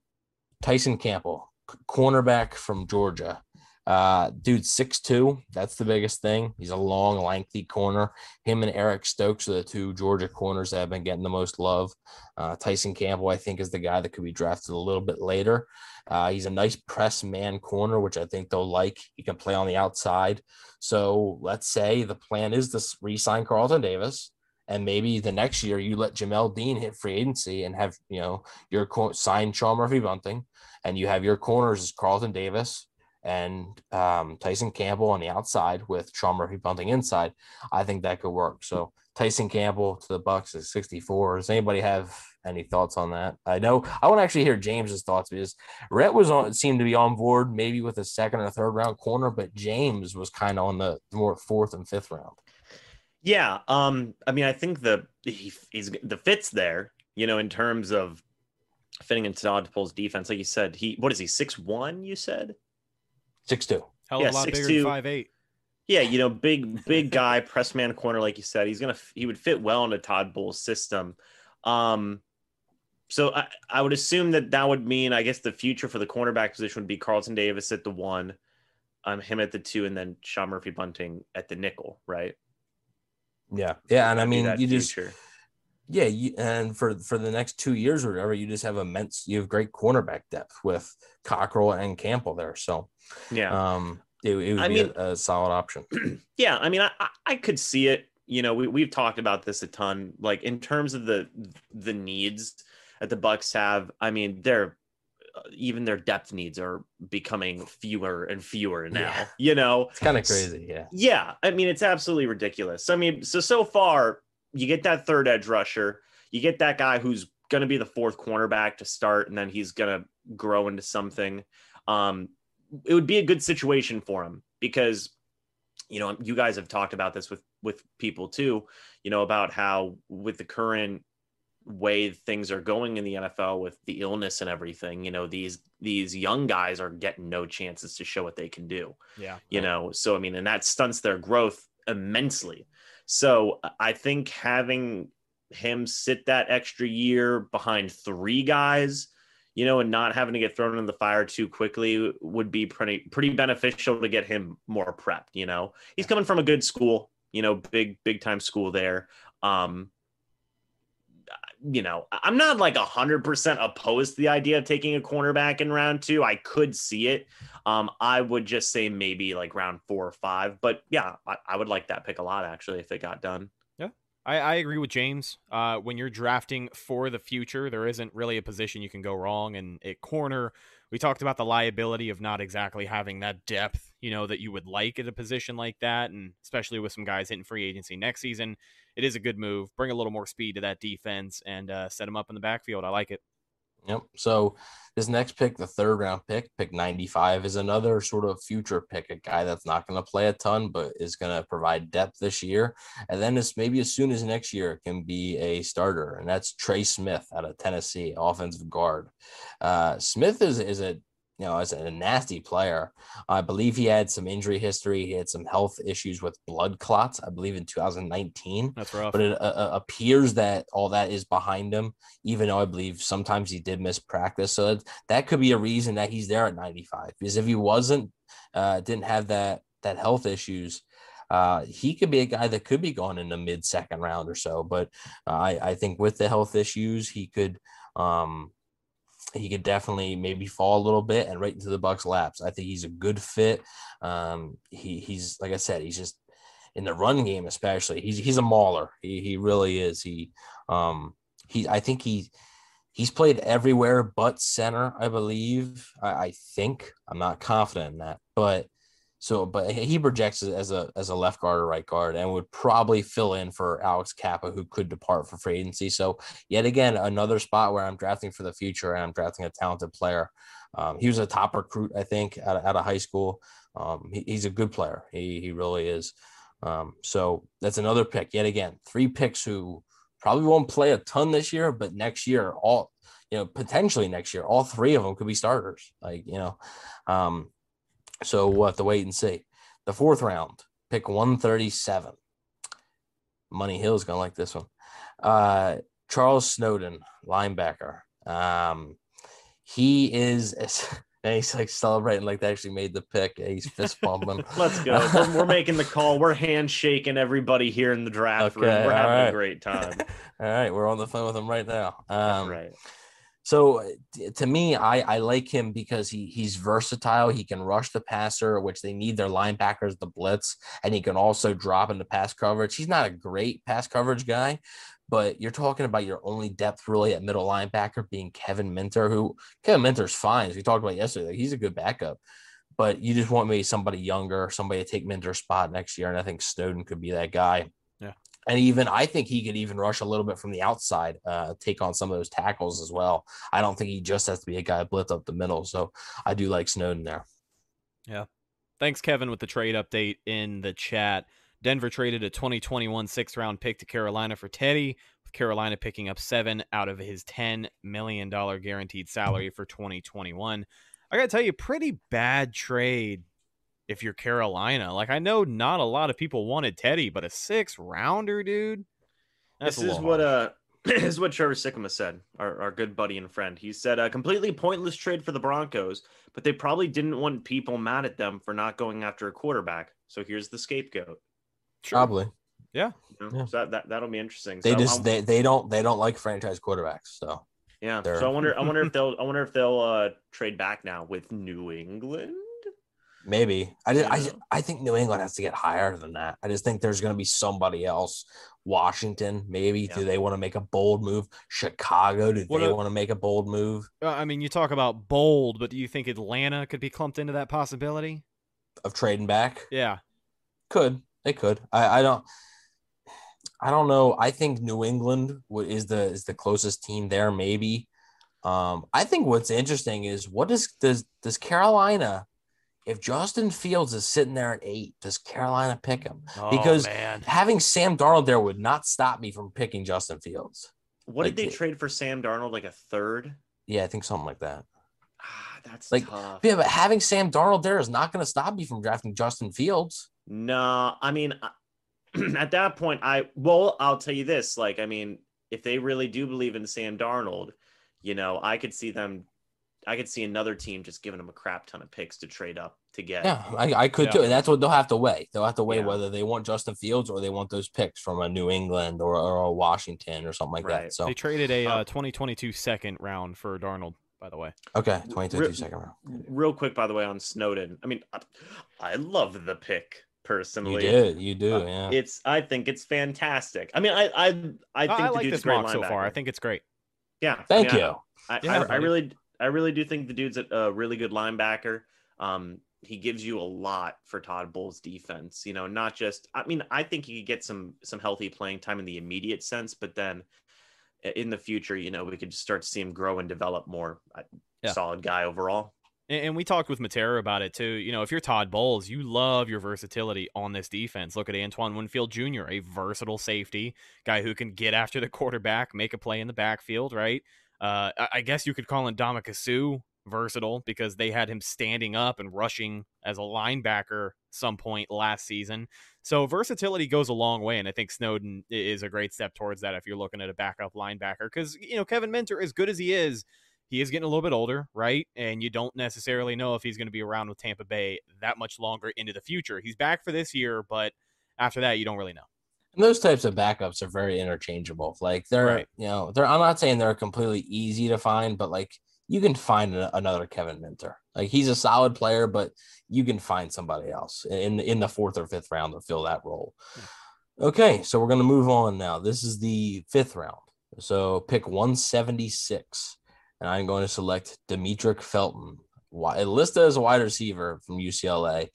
Tyson Campbell, cornerback from Georgia. Uh, dude, 6'2, that's the biggest thing. He's a long, lengthy corner. Him and Eric Stokes are the two Georgia corners that have been getting the most love. Uh, Tyson Campbell, I think, is the guy that could be drafted a little bit later. Uh, he's a nice press man corner, which I think they'll like. He can play on the outside. So let's say the plan is to re sign Carlton Davis. And maybe the next year you let Jamel Dean hit free agency and have, you know, your co- sign Sean Murphy Bunting and you have your corners as Carlton Davis and um, Tyson Campbell on the outside with Sean Murphy Bunting inside. I think that could work. So Tyson Campbell to the Bucks is 64. Does anybody have any thoughts on that? I know I want to actually hear James's thoughts because Rhett was on seemed to be on board maybe with a second or third round corner, but James was kind of on the more fourth and fifth round. Yeah, um, I mean, I think the he, he's the fits there, you know, in terms of fitting into Todd Bowles' defense. Like you said, he what is he six one? You said, Six two. Hell Yeah, of a lot bigger 6'2". than five eight. yeah, you know, big big guy, [laughs] press man corner, like you said. He's gonna he would fit well into Todd Bowles' system. Um, so I, I would assume that that would mean, I guess, the future for the cornerback position would be Carlton Davis at the one, um, him at the two, and then Sean Murphy Bunting at the nickel, right? Yeah, yeah, and I mean, you just future. yeah, you, and for for the next two years or whatever, you just have immense. You have great cornerback depth with Cockrell and Campbell there, so yeah. um, it, it would I be mean- a, a solid option. [clears throat] yeah i mean I, I could see it you know we, we've talked about this a ton like in terms of the the needs that the bucks have i mean they're even their depth needs are becoming fewer and fewer now Yeah. you know It's kind of crazy, yeah. yeah i mean it's absolutely ridiculous So i mean so so far you get that third edge rusher you get that guy who's going to be the fourth cornerback to start and then he's going to grow into something um it would be a good situation for him because you know you guys have talked about this with with people too you know about how with the current way things are going in the NFL with the illness and everything you know these these young guys are getting no chances to show what they can do. Yeah. you know so i mean and that stunts their growth immensely. So i think having him sit that extra year behind three guys you know and not having to get thrown in the fire too quickly would be pretty pretty beneficial to get him more prepped you know? He's coming from a good school you know big big time school there. Um you know, I'm not like a hundred percent opposed to the idea of taking a cornerback in round two. I could see it. Um, I would just say maybe like round four or five. But yeah, I, I would like that pick a lot actually if it got done. I, I agree with James. Uh, when you're drafting for the future, there isn't really a position you can go wrong. And at corner, we talked about the liability of not exactly having that depth, you know, that you would like at a position like that. And especially with some guys hitting free agency next season, it is a good move. Bring a little more speed to that defense and uh, set them up in the backfield. I like it. Yep. So this next pick, the third round pick, pick 95, is another sort of future pick, a guy that's not going to play a ton, but is going to provide depth this year. And then it's maybe as soon as next year can be a starter. And that's Trey Smith out of Tennessee, offensive guard. Uh, Smith is, is a you know, as a nasty player. I believe he had some injury history. He had some health issues with blood clots, I believe in 2019. That's rough. But it uh, uh, appears that all that is behind him, even though I believe sometimes he did miss practice. So that, that could be a reason that he's there at 95. Because if he wasn't, uh, didn't have that that health issues, uh, he could be a guy that could be gone in the mid second round or so. But uh, I, I think with the health issues, he could um, he could definitely maybe fall a little bit and right into the Bucks laps. I think he's a good fit. Um, he he's like I said, he's just in the run game, especially. He's he's a mauler. He he really is. He um he I think he he's played everywhere but center, I believe. I, I think I'm not confident in that, but so, but he projects as a as a left guard or right guard, and would probably fill in for Alex Cappa, who could depart for free agency. So, yet again, another spot where I'm drafting for the future, and I'm drafting a talented player. Um, he was a top recruit, I think, out of, out of high school. Um, he, he's a good player. He he really is. Um, so that's another pick. Yet again, three picks who probably won't play a ton this year, but next year, all you know, potentially next year, all three of them could be starters. Like you know, um, so we'll have to wait and see. The fourth round, pick 137. Money Hill's gonna like this one. Uh, Charles Snowden, linebacker. Um, he is [laughs] and he's like celebrating like they actually made the pick. He's fist pumping. [laughs] Let's go. [laughs] We're, we're, making the call. We're handshaking everybody here in the draft okay, room. We're having right. a great time. all right, we're on the phone with him right now. Um, right. So to me, I, I like him because he he's versatile. He can rush the passer, which they need their linebackers to blitz, and he can also drop into pass coverage. He's not a great pass coverage guy, but you're talking about your only depth really at middle linebacker being Kevin Minter, who Kevin Minter's fine, as we talked about yesterday. He's a good backup, but you just want maybe somebody younger, somebody to take Minter's spot next year, and I think Snowden could be that guy. And even I think he could even rush a little bit from the outside, uh, take on some of those tackles as well. I don't think he just has to be a guy blitz up the middle. So I do like Snowden there. Yeah. Thanks, Kevin, with the trade update in the chat. Denver traded a 2021 sixth round pick to Carolina for Teddy, with Carolina picking up seven out of his $10 million guaranteed salary for 2021. I got to tell you, pretty bad trade if you're Carolina. Like I know not a lot of people wanted Teddy, but a six rounder, dude. this is what uh [clears throat] this is what Trevor Sikkema said, our, our good buddy and friend. He said a completely pointless trade for the Broncos, but they probably didn't want people mad at them for not going after a quarterback. So here's the scapegoat. Probably. Yeah. You know, yeah. So that, that that'll be interesting. They so just they, they don't they don't like franchise quarterbacks. So yeah. So I wonder I wonder if [laughs] they'll I wonder if they'll uh trade back now with New England. Maybe I did. I I think New England has to get higher than that. I just think there's going to be somebody else. Washington, maybe. Yeah. Do they want to make a bold move? Chicago, do what they want to make a bold move? I mean, you talk about bold, but do you think Atlanta could be clumped into that possibility of trading back? Yeah, could they could? I I don't. I don't know. I think New England is the is the closest team there. Maybe. Um, I think what's interesting is what does does does Carolina if Justin Fields is sitting there at eight, does Carolina pick him? Oh, because man. having Sam Darnold there would not stop me from picking Justin Fields. What like, did they trade for Sam Darnold? Like a third? Yeah, I think something like that. Ah, that's like tough. yeah, but having Sam Darnold there is not going to stop me from drafting Justin Fields. No, I mean, [clears throat] at that point, I well, I'll tell you this. Like, I mean, if they really do believe in Sam Darnold, you know, I could see them I could see another team just giving them a crap ton of picks to trade up to get. Yeah, I, I could yeah. too. And that's what they'll have to weigh. They'll have to weigh yeah. whether they want Justin Fields or they want those picks from a New England or, or a Washington or something like right. that. So they traded a uh, 2022 second round for Darnold, by the way. Okay, 2022 real, second round. Real quick, by the way, on Snowden. I mean, I, I love the pick personally. You did, you do, uh, yeah. It's I think it's fantastic. I mean, I I I think I the like dude's this great mock so far. I think it's great. Yeah, thank I mean, you. I, yeah, I, I, really do think the dude's a, really good linebacker. Um, he gives you a lot for Todd Bowles' defense. You know, not just. I mean, I think he could get some some healthy playing time in the immediate sense, but then in the future, you know, we could just start to see him grow and develop more. Uh, Yeah. Solid guy overall. And we talked with Matera about it too. You know, if you're Todd Bowles, you love your versatility on this defense. Look at Antoine Winfield Jr., a versatile safety guy who can get after the quarterback, make a play in the backfield, right? Uh, I, guess you could call him Domikasu versatile because they had him standing up and rushing as a linebacker some point last season. So versatility goes a long way, and I think Snowden is a great step towards that if you're looking at a backup linebacker. Because you know Kevin Minter, as good as he is, he is getting a little bit older, right? And you don't necessarily know if he's going to be around with Tampa Bay that much longer into the future. He's back for this year, but after that, you don't really know. And those types of backups are very interchangeable. Like they're, Right. you know, they're. I'm not saying they're completely easy to find, but like you can find another Kevin Minter. Like he's a solid player, but you can find somebody else in in the fourth or fifth round to fill that role. Okay, so we're gonna move on now. This is the fifth round. So pick 176, and I'm going to select Demetric Felton. Why listed as a wide receiver from UCLA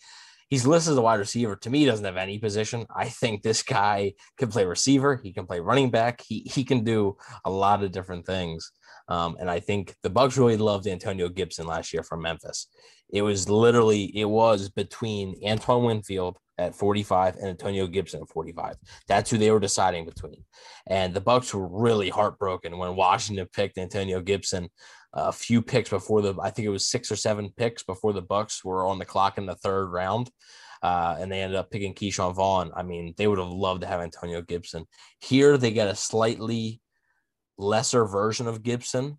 he's listed as a wide receiver. To me, he doesn't have any position. I think this guy can play receiver. He can play running back. He he can do a lot of different things. Um, and I think the Bucks really loved Antonio Gibson last year from Memphis. It was literally it was between Antoine Winfield at 45 and Antonio Gibson at 45. That's who they were deciding between. And the Bucks were really heartbroken when Washington picked Antonio Gibson a few picks before the I think it was six or seven picks before the Bucks were on the clock in the third round. Uh, and they ended up picking Ke'Shawn Vaughn. I mean, they would have loved to have Antonio Gibson. Here they get a slightly lesser version of Gibson,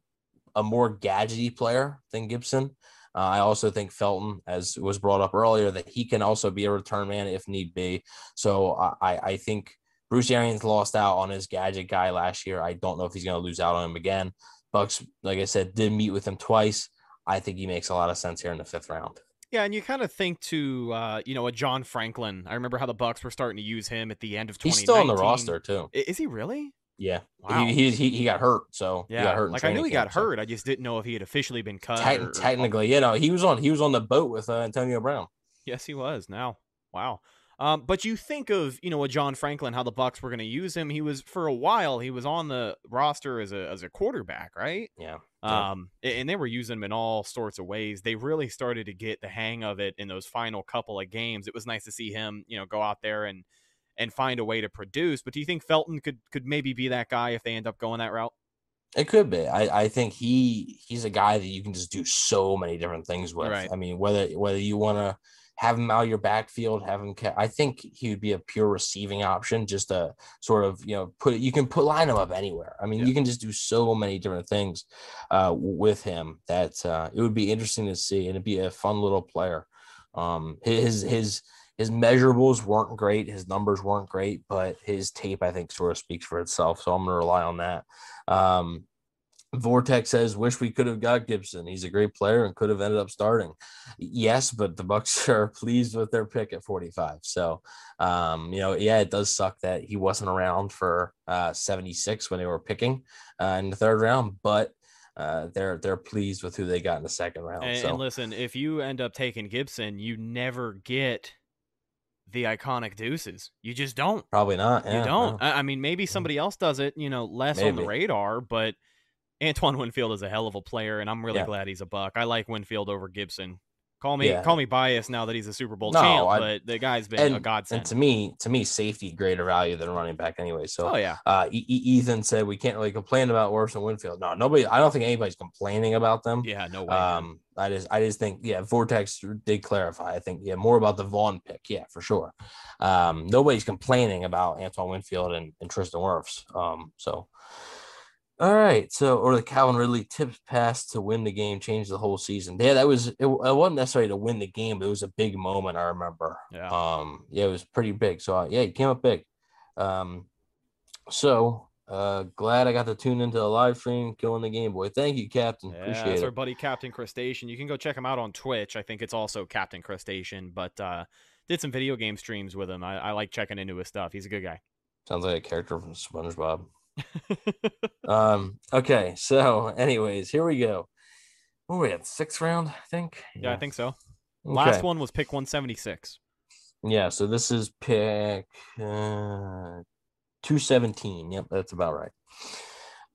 a more gadgety player than Gibson. Uh, I also think Felton, as was brought up earlier, that he can also be a return man if need be. So I, I think Bruce Arians lost out on his gadget guy last year. I don't know if he's going to lose out on him again. Bucks, like I said, did meet with him twice. I think he makes a lot of sense here in the fifth round. Yeah, and you kind of think to uh, you know a John Franklin. I remember how the Bucks were starting to use him at the end of 2019. He's still on the roster too. Is he really? Yeah, Wow. he, he he got hurt, so Yeah, he got hurt. in like I knew he got so- hurt. I just didn't know if he had officially been cut. Tec- or- or- technically, you know, he was on he was on the boat with uh, Antonio Brown. Yes, he was. Now, wow. Um, but you think of you know a John Franklin, how the Bucks were going to use him. He was for a while. He was on the roster as a as a quarterback, right? Yeah. Um, and they were using him in all sorts of ways. They really started to get the hang of it in those final couple of games. It was nice to see him, you know, go out there and and find a way to produce. But do you think Felton could could maybe be that guy if they end up going that route? It could be. I, I think he he's a guy that you can just do so many different things with. Right. I mean, whether whether you want to have him out of your backfield, have him. Ca- I think he would be a pure receiving option, just a sort of you know put you can put line him up anywhere. I mean, Yeah. you can just do so many different things uh, with him that uh, it would be interesting to see, and it'd be a fun little player. Um, his his his measurables weren't great, his numbers weren't great, but his tape I think sort of speaks for itself. So I'm going to rely on that. Um, Vortex says, "Wish we could have got Gibson. He's a great player and could have ended up starting." Yes, but the Bucks [laughs] are pleased with their pick at 45. So, um, you know, yeah, it does suck that he wasn't around for uh, 76 when they were picking uh, in the third round, but uh, they're they're pleased with who they got in the second round. And, so and listen, if you end up taking Gibson, you never get the iconic deuces. You just don't. probably not. You don't. no. I I mean, maybe somebody else does it, you know, less on the radar, but Antoine Winfield is a hell of a player, and I'm really Yeah. glad he's a buck. I like Winfield over Gibson. Call me Yeah. call me biased now that he's a Super Bowl No, champ, I- but the guy's been a godsend. and to me, to me, safety greater value than running back anyway. So oh yeah, uh, E- E- Ethan said we can't really complain about Orson Winfield. No, nobody. I don't think anybody's complaining about them. yeah, no way. Um, I just, I just think, yeah, Vortex did clarify. I think, yeah, more about the Vaughn pick, yeah, for sure. Um, nobody's complaining about Antoine Winfield and, and Tristan Wirfs. Um, so, all right, so or the Calvin Ridley tips pass to win the game, changed the whole season. Yeah, that was it. It wasn't necessarily to win the game, but it was a big moment. I remember. Yeah. Um, yeah, it was pretty big. So uh, yeah, he came up big. Um, so uh, glad I got to tune into the live stream, killing the game boy. Thank you, Captain. Yeah, Appreciate that's it. our buddy Captain Crustacean. You can go check him out on Twitch. I think it's also Captain Crustacean, but uh, did some video game streams with him. I, I like checking into his stuff. He's a good guy. Sounds like a character from SpongeBob. [laughs] Um, okay, so anyways, here we go. What are we at? Sixth round, I think. yeah, I think so. Okay. Last one was pick 176. Yeah, so this is pick uh, 217. Yep, that's about right.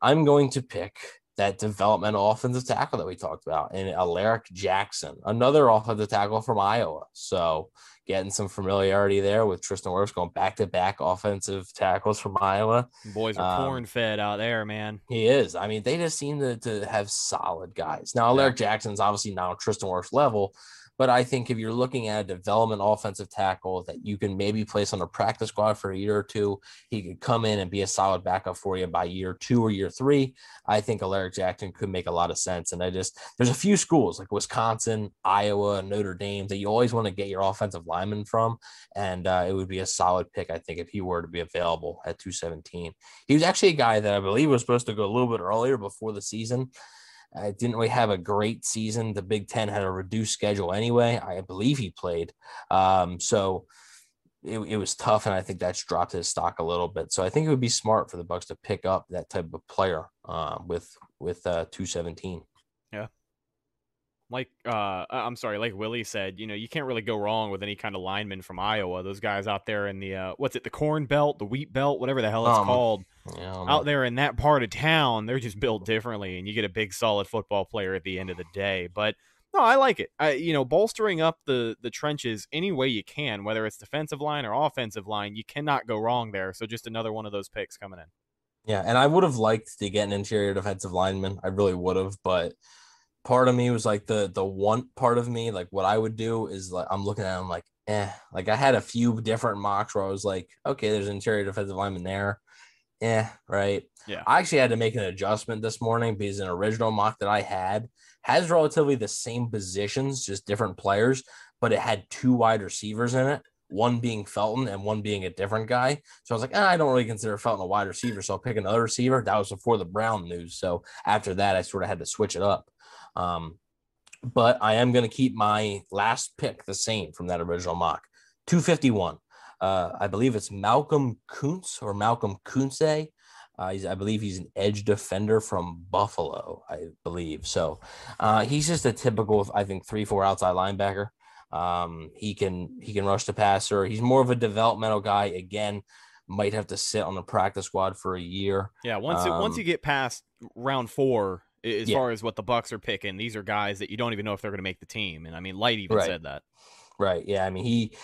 I'm going to pick that developmental offensive tackle that we talked about, and Alaric Jackson, another offensive tackle from Iowa. So getting some familiarity there with Tristan Wirfs going back to back offensive tackles from Iowa. Boys are Um, corn fed out there, man. He is. I mean, they just seem to, to have solid guys. Now, Alaric Jackson's obviously now Tristan Wirfs level, but I think if you're looking at a development offensive tackle that you can maybe place on a practice squad for a year or two, he could come in and be a solid backup for you by year two or year three. I think Alaric Jackson could make a lot of sense. And I just, there's a few schools like Wisconsin, Iowa, Notre Dame that you always want to get your offensive lineman from. And uh, it would be a solid pick, I think, if he were to be available at 217. He was actually a guy that I believe was supposed to go a little bit earlier before the season. I didn't really have a great season. The Big Ten had a reduced schedule anyway. I believe he played. Um, so it, it was tough, and I think that's dropped his stock a little bit. So I think it would be smart for the Bucks to pick up that type of player uh, with with uh, 217. Like uh I'm sorry, like Willie said, you know, you can't really go wrong with any kind of lineman from Iowa. Those guys out there in the uh what's it, the corn belt, the wheat belt, whatever the hell it's Um, called. You Out there in that part of town, they're just built differently and you get a big solid football player at the end of the day. But no, I like it. I you know, bolstering up the the trenches any way you can, whether it's defensive line or offensive line, you cannot go wrong there. So just another one of those picks coming in. Yeah, and I would have liked to get an interior defensive lineman. I really would have, but part of me was like the the one part of me, like what I would do is like I'm looking at them like, eh. Like I had a few different mocks where I was like, okay, there's an interior defensive lineman there. Yeah, right. Yeah. I actually had to make an adjustment this morning because an original mock that I had has relatively the same positions, just different players, but it had two wide receivers in it, one being Felton and one being a different guy. So I was like, ah, I don't really consider Felton a wide receiver, so I'll pick another receiver. That was before the Brown news. So after that, I sort of had to switch it up. Um, but I am going to keep my last pick the same from that original mock 251. Uh, I believe it's Malcolm Kuntz or Malcolm Kuntze. Uh, he's, I believe he's an edge defender from Buffalo, I believe. So uh, he's just a typical, I think, three four outside linebacker. Um, he can he can rush the passer. He's more of a developmental guy. Again, might have to sit on the practice squad for a year. Yeah, once it, once Um, you get past round four, as Yeah. far as what the Bucks are picking, these are guys that you don't even know if they're going to make the team. And I mean, Licht even Right. said that. Right. Yeah. I mean, he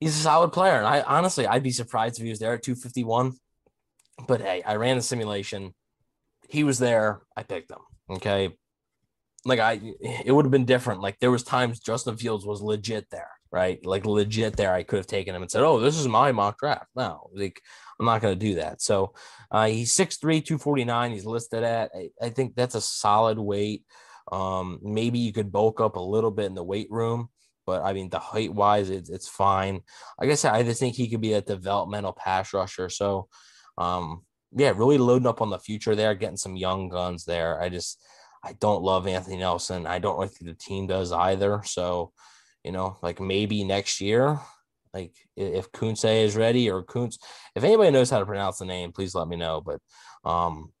he's a solid player. And I honestly I'd be surprised if he was there at 251. But hey, I ran the simulation. He was there. I picked him. Okay. Like I it would have been different. Like there was times Justin Fields was legit there, right? Like legit there. I could have taken him and said, Oh, this is my mock draft. No, like I'm not gonna do that. So uh he's 6'3, 249. He's listed at I, I think that's a solid weight. Um, maybe you could bulk up a little bit in the weight room but I mean, the height wise, it's, it's fine. Like I said, I just think he could be a developmental pass rusher. So, um, yeah, really loading up on the future there, getting some young guns there. I just, I don't love Anthony Nelson. I don't think the team does either. So, you know, like maybe next year, like if Kuntze is ready or Kuntz, if anybody knows how to pronounce the name, please let me know. But, um,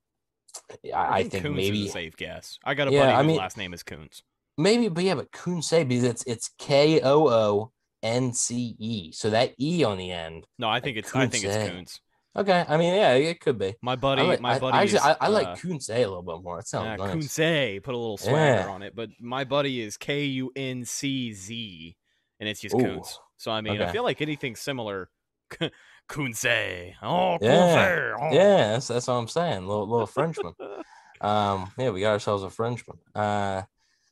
I, I think, Kuntz maybe a safe guess. I got a Yeah, buddy I whose mean- last name is Kuntz. Maybe, but yeah, but Kunsei because it's it's K O O N C E. So that E on the end. No, I think it's I think it's. Kuntz. Okay, I mean, yeah, it could be. My buddy, I like, my buddy. I, actually, is, I, I like uh, Kunsei a little bit more. It sounds uh, nice. Kuntze, put a little swagger Yeah. on it, but my buddy is K U N C Z, and it's just Ooh, Kuntz. So I mean, I feel like anything similar, [laughs] Kuntze. Oh, Yeah. Oh. Yeah, that's, that's what I'm saying. Little little Frenchman. [laughs] um, yeah, we got ourselves a Frenchman. Uh,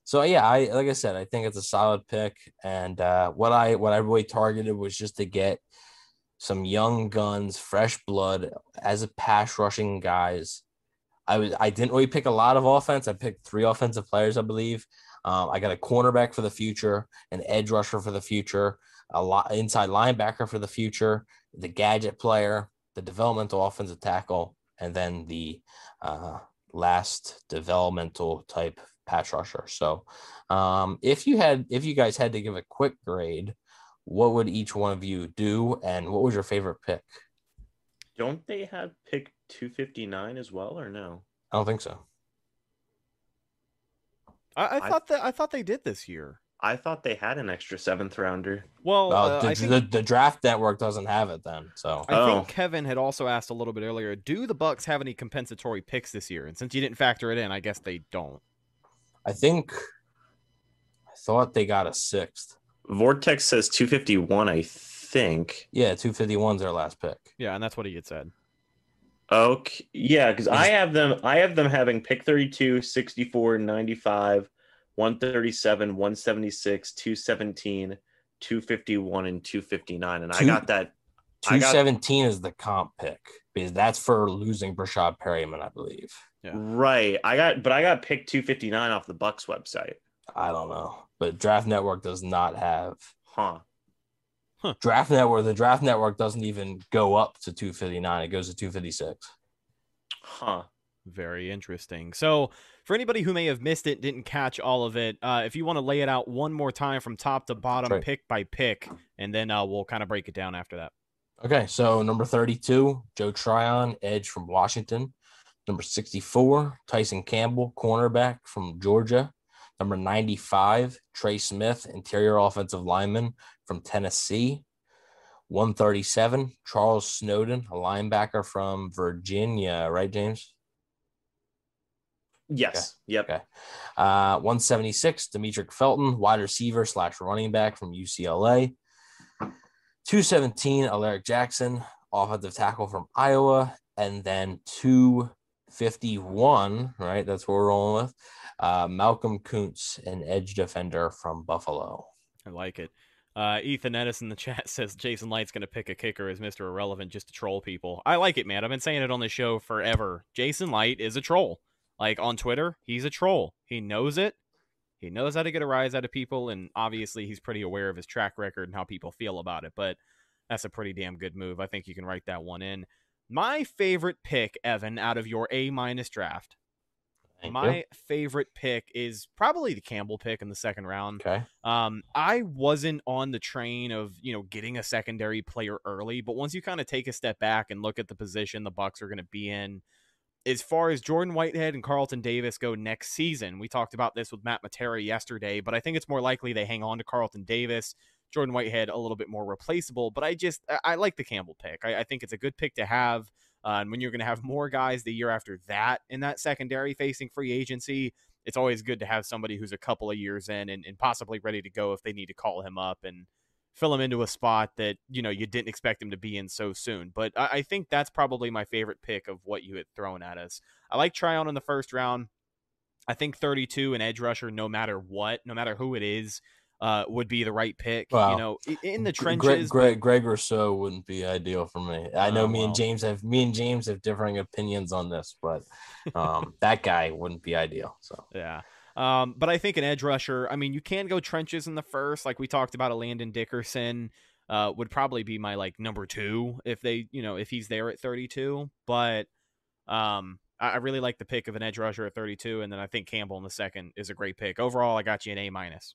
so yeah, I like I said, I think it's a solid pick. And uh, what I what I really targeted was just to get some young guns, fresh blood as a pass rushing guys. I was I didn't really pick a lot of offense. I picked three offensive players, I believe. Um, I got a cornerback for the future, an edge rusher for the future, a lot inside linebacker for the future, the gadget player, the developmental offensive tackle, and then the uh, last developmental type pass rusher. So, um, if you had, if you guys had to give a quick grade, what would each one of you do, and what was your favorite pick? Don't they have pick 259 as well, or no? I don't think so. I, I I- thought that I thought they did this year. I thought they had an extra seventh rounder. Well, Well, uh, the, think the, the draft network doesn't have it then. So I Oh. think Kevin had also asked a little bit earlier. Do the Bucks have any compensatory picks this year? And since you didn't factor it in, I guess they don't. I think I thought they got a sixth. Vortex says 251, I think. Yeah, 251's their last pick. Yeah, and that's what he had said. Okay. Yeah, because I have them I have them having pick 32, 64, 95, 137, 176, 217, 251, and 259. And I got that. I got- 217 is the comp pick because that's for losing Breshad Perriman, I believe. Yeah. Right. I got but I got pick 259 off the Bucks website. I don't know, but Draft Network does not have Huh. Draft Network. The Draft Network doesn't even go up to 259; it goes to 256. Huh. Very interesting. So, for anybody who may have missed it, didn't catch all of it, uh, if you want to lay it out one more time from top to bottom, Right. pick by pick, and then uh, we'll kind of break it down after that. Okay, so number 32, Joe Tryon, edge from Washington. Number 64, Tyson Campbell, cornerback from Georgia. Number 95, Trey Smith, interior offensive lineman from Tennessee. 137, Charles Snowden, a linebacker from Virginia, right, James? Yes. Yep. Okay. Uh, 176, Demetric Felton, wide receiver slash running back from UCLA. 217, Alaric Jackson, offensive tackle from Iowa. And then 251, right? That's what we're rolling with. Uh, Malcolm Kuntz, an edge defender from Buffalo. I like it. Uh, Ethan Edison in the [laughs] chat says Jason Licht's going to pick a kicker as Mr. Irrelevant just to troll people. I like it, man. I've been saying it on the show forever. Jason Licht is a troll. Like on Twitter, he's a troll. He knows it. He knows how to get a rise out of people, and obviously he's pretty aware of his track record and how people feel about it. But that's a pretty damn good move. I think you can write that one in. My favorite pick, Evan, out of your A minus draft. Thank my you. favorite pick is probably the Campbell pick in the second round. Okay. Um, I wasn't on the train of you know getting a secondary player early, but once you kind of take a step back and look at the position the Bucks are going to be in, as far as Jordan Whitehead and Carlton Davis go next season, we talked about this with Matt Matera yesterday, but I think it's more likely they hang on to Carlton Davis. Jordan Whitehead a little bit more replaceable, but I just I, like the Campbell pick. I, I think it's a good pick to have. Uh, and when you're going to have more guys the year after that in that secondary facing free agency, it's always good to have somebody who's a couple of years in and, and possibly ready to go if they need to call him up and fill him into a spot that you know you didn't expect him to be in so soon. But I, I think that's probably my favorite pick of what you had thrown at us. I like Tryon in the first round. I think 32 an edge rusher, no matter what, no matter who it is, uh, would be the right pick. Wow. You know, in the Greg, trenches. Greg, Greg Rousseau wouldn't be ideal for me. I know Oh, me well. and James have me and James have differing opinions on this, but um, that guy wouldn't be ideal. So Yeah. Um, but I think an edge rusher, I mean, you can go trenches in the first, like we talked about a Landon Dickerson, uh, would probably be my like number two if they, you know, if he's there at 32. But um, I, I really like the pick of an edge rusher at 32, and then I think Campbell in the second is a great pick. Overall, I got you an A minus.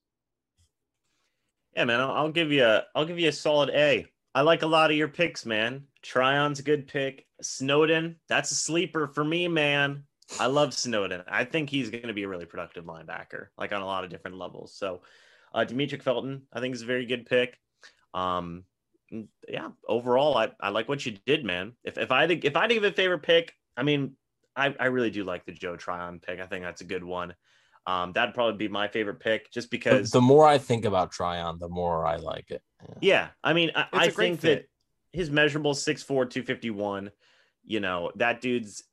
Yeah, man, I'll, I'll give you a I'll give you a solid A. I like a lot of your picks, man. Tryon's a good pick. Snowden, that's a sleeper for me, man. I love Snowden. I think he's going to be a really productive linebacker, like on a lot of different levels. So, uh, Demetric Felton, I think is a very good pick. Um, yeah, overall, I, I like what you did, man. If if I had if I had to give a favorite pick, I mean, I, I really do like the Joe Tryon pick. I think that's a good one. Um, that'd probably be my favorite pick, just because the more I think about Tryon, the more I like it. Yeah. yeah, I mean, I, It's I a great think fit. that his measurable 6'4", 251, you know, that dude's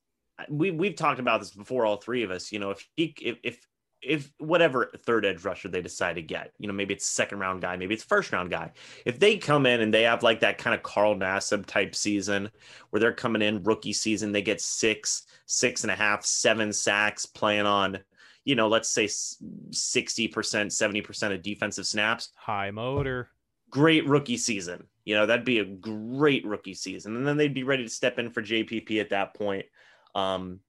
we we've talked about this before, all three of us. You know, if he if if if whatever third edge rusher they decide to get, you know, maybe it's second round guy, maybe it's first round guy. If they come in and they have like that kind of Carl Nassib type season where they're coming in rookie season, they get six, six and a half, seven sacks playing on, you know, let's say 60%, 70% of defensive snaps High motor. great rookie season. You know, that'd be a great rookie season. And then they'd be ready to step in for JPP at that point. Um,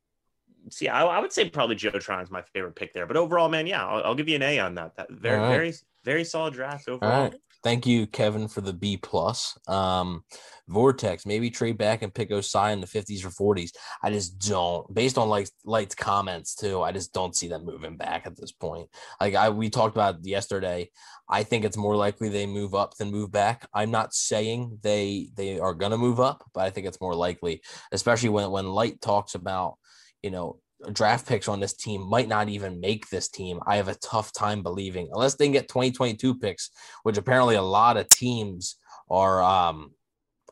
see, I, I would say probably Joe Tryon's my favorite pick there. But overall, man, yeah, I'll, I'll give you an A on that. That very, All right. very, very solid draft overall. All right. Thank you, Kevin, for the B plus. Um, Vortex, maybe trade back and pick Ossai in the 50s or 40s. I just don't, based on like Licht's comments too, I just don't see them moving back at this point. Like I we talked about yesterday. I think it's more likely they move up than move back. I'm not saying they they are gonna move up, but I think it's more likely, especially when when Licht talks about, you know, draft picks on this team might not even make this team. I have a tough time believing unless they get 2022 picks, which apparently a lot of teams are um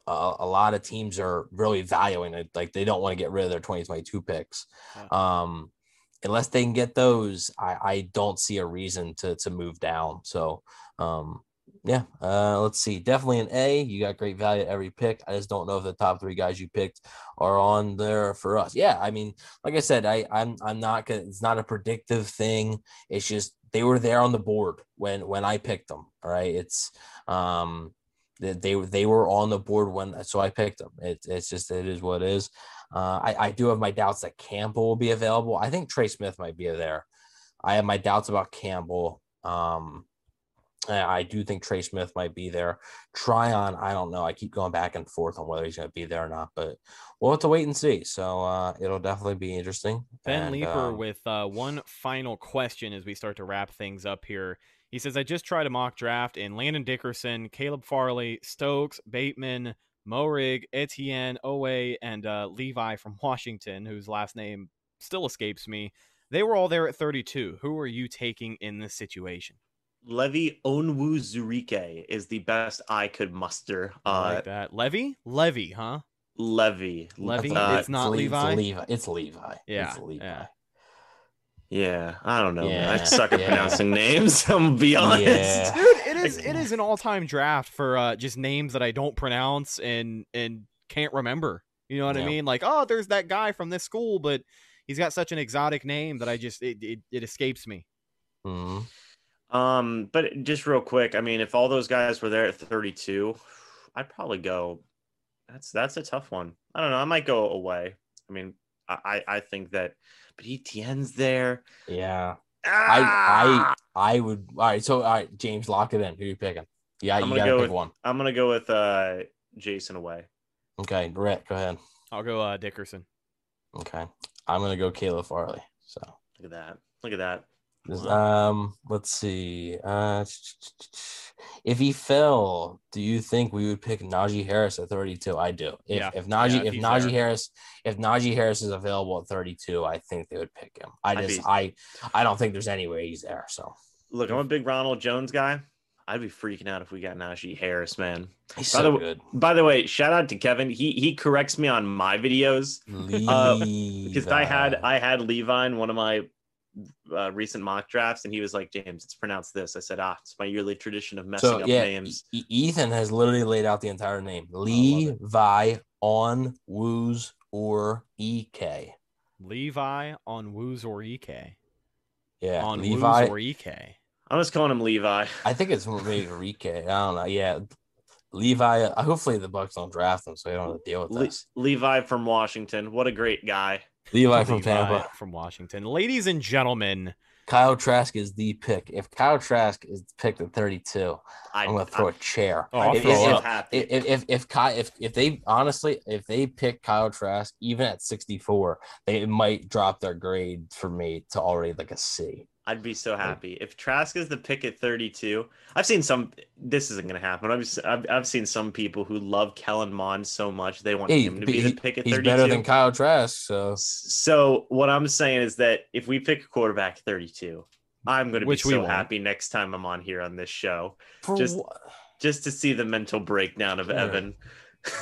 a, a lot of teams are really valuing it. Like they don't want to get rid of their 2022 picks. Um unless they can get those, I, I don't see a reason to to move down. So um yeah, uh, let's see. Definitely an A. You got great value at every pick. I just don't know if the top three guys you picked are on there for us. Yeah, I mean, like I said, I I'm I'm not gonna. It's not a predictive thing. It's just they were there on the board when when I picked them. All right, it's um they they, they were on the board when so I picked them. It, it's just it is what it is. Uh, I I do have my doubts that Campbell will be available. I think Trey Smith might be there. I have my doubts about Campbell. Um, I do think Trey Smith might be there. Tryon, I don't know. I keep going back and forth on whether he's going to be there or not, but we'll have to wait and see. So uh, it'll definitely be interesting. Ben and, Leeper um, with uh, one final question as we start to wrap things up here. He says, I just tried a mock draft in Landon Dickerson, Caleb Farley, Stokes, Bateman, Moehrig, Etienne, Owe, and uh, Levi from Washington, whose last name still escapes me. They were all there at 32. Who are you taking in this situation? Levy Onwuzurike is the best I could muster. I Uh, like that. Levy? Levy, huh? Levy. Levy? Uh, It's not Le- Levi? It's Levi. It's Levi. Yeah, It's Levi. yeah. yeah, I don't know. man. I suck at yeah. pronouncing names. [laughs] I'm gonna be honest. Yeah. Dude, it is it is an all-time draft for uh, just names that I don't pronounce and and can't remember. You know what I mean? Like, oh, there's that guy from this school, but he's got such an exotic name that I just it it, it escapes me. Mhm. Um, but just real quick, I mean, if all those guys were there at 32, I'd probably go. That's that's a tough one. I don't know. I might go away. I mean, I I I think that, but Etienne's there. Yeah. Ah! I I would. All right. So all right, James, lock it in. Who you picking? Yeah, I'm you gonna got to go pick with- one. I'm gonna go with uh Jason away. Okay, Brett, go ahead. I'll go uh, Dickerson. Okay, I'm gonna go Caleb Farley. So. Look at that. Look at that. Um, let's see. Uh, if he fell, do you think we would pick Najee Harris at 32? I do. If Yeah. if Najee Yeah, if if Najee there. Harris if Najee Harris is available at 32, I think they would pick him. I I'd just be- I I don't think there's any way he's there. So Look, I'm a big Ronald Jones guy. I'd be freaking out if we got Najee Harris, man. he's By so the good. By the way, shout out to Kevin. He he corrects me on my videos uh, because I had I had Levi in one of my uh, recent mock drafts, and he was like, "James, it's pronounced this." I said, "Ah, it's my yearly tradition of messing so up yeah. names." E- Ethan has literally laid out the entire name. Levi on Woos or Ek. Levi on Woos or Ek. Yeah, on Levi. Woos or Ek. I'm just calling him Levi. I think it's maybe [laughs] Rike. I don't know. Yeah, Levi. Uh, hopefully the Bucks don't draft him, so they don't have to deal with Le- this. Levi from Washington. What a great guy. [laughs] Levi from Levi Tampa. from Washington. Ladies and gentlemen, Kyle Trask is the pick. If Kyle Trask is picked at 32, I, I'm gonna throw a chair. Oh, I'll if, if, so up. happy. if, if if Ky, if if they honestly if they pick Kyle Trask even at 64, they might drop their grade for me to already like a C. I'd be so happy if Trask is the pick at 32. I've seen some. This isn't going to happen. I've, I've I've seen some people who love Kellen Mond so much they want him to be he- the pick at he's 32. better than Kyle Trask, so So what I'm saying is that if we pick a quarterback 32, I'm going to be so happy next time I'm on here on this show for Just- wha- just to see the mental breakdown of Yeah. Evan.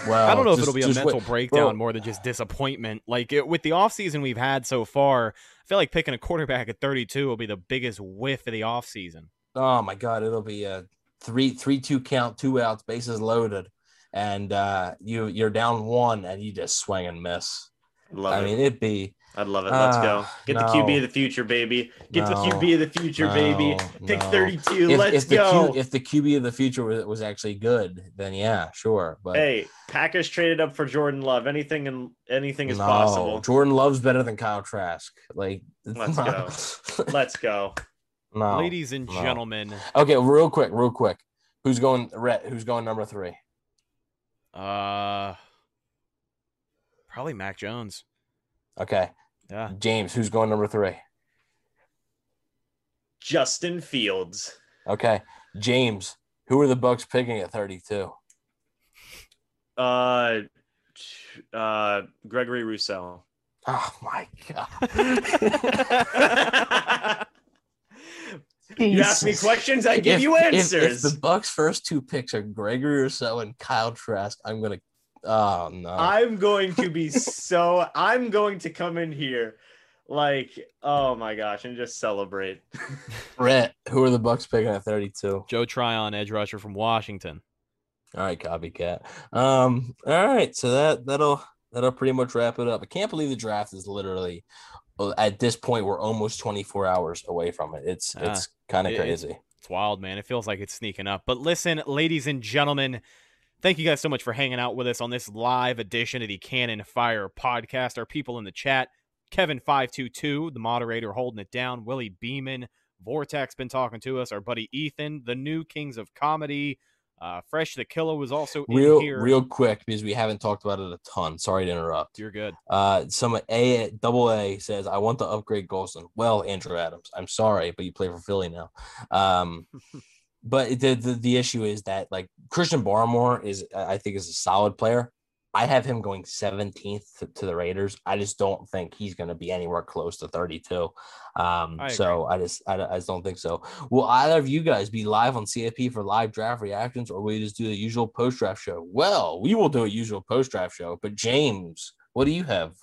Well, I don't know if it'll be a mental wait- breakdown bro. more than just disappointment. Like it, with the offseason we've had so far, I feel like picking a quarterback at 32 will be the biggest whiff of the offseason. Oh my god, it'll be a three three two count, two outs, bases loaded, and uh you you're down one and you just swing and miss. Love I it. mean, it'd be I'd love it. Let's go. Ah, Get the. QB of the future, baby. Get the QB of the future, baby. Pick no. 32. if, Let's if the go. Q, if the QB of the future was, was actually good, then yeah, sure. But hey, Packers traded up for Jordan Love. Anything and anything is no, possible. Jordan Love's better than Kyle Trask. Like, [laughs] Let's go. Let's go. no. Ladies and no. gentlemen, Okay, real quick, real quick. Who's going Rhett? Who's going number three? Uh, probably Mac Jones. Okay. Yeah. James, who's going number three? Justin Fields. Okay. James, who are the Bucks picking at 32? Uh, uh, Gregory Rousseau. Oh my god. [laughs] you ask me questions, I give If- you if- answers. If, the Bucks' first two picks are Gregory Rousseau and Kyle Trask, I'm gonna. Oh no. I'm going to be so. I'm going to come in here, like, oh my gosh, and just celebrate. [laughs] Brett, who are the Bucks picking at 32? Joe Tryon, edge rusher from Washington. All right, copycat. Um, all right, so that that'll that'll pretty much wrap it up. I can't believe the draft is literally at this point we're almost 24 hours away from it. It's Ah, it's kind of it- crazy. It's wild, man. It feels like it's sneaking up. But listen, ladies and gentlemen, thank you guys so much for hanging out with us on this live edition of the Cannon Fire podcast. Our people in the chat, Kevin522, the moderator holding it down, Willie Beeman, Vortex been talking to us, our buddy Ethan, the new Kings of Comedy. Uh, Fresh the Killer was also Real in here. real quick because we haven't talked about it a ton. Sorry to interrupt. You're good. Uh, some A double A says I want to upgrade Gholston. Well, Andrew Adams, I'm sorry, but you play for Philly now. Um, [laughs] but the, the the issue is that like Christian Barmore is I think is a solid player. I have him going 17th to, to the Raiders. I just don't think he's going to be anywhere close to 32. Um, I so I just I, I just don't think so. Will either of you guys be live on CFP for live draft reactions, or will you just do the usual post draft show? Well, we will do a usual post draft show. But James, what do you have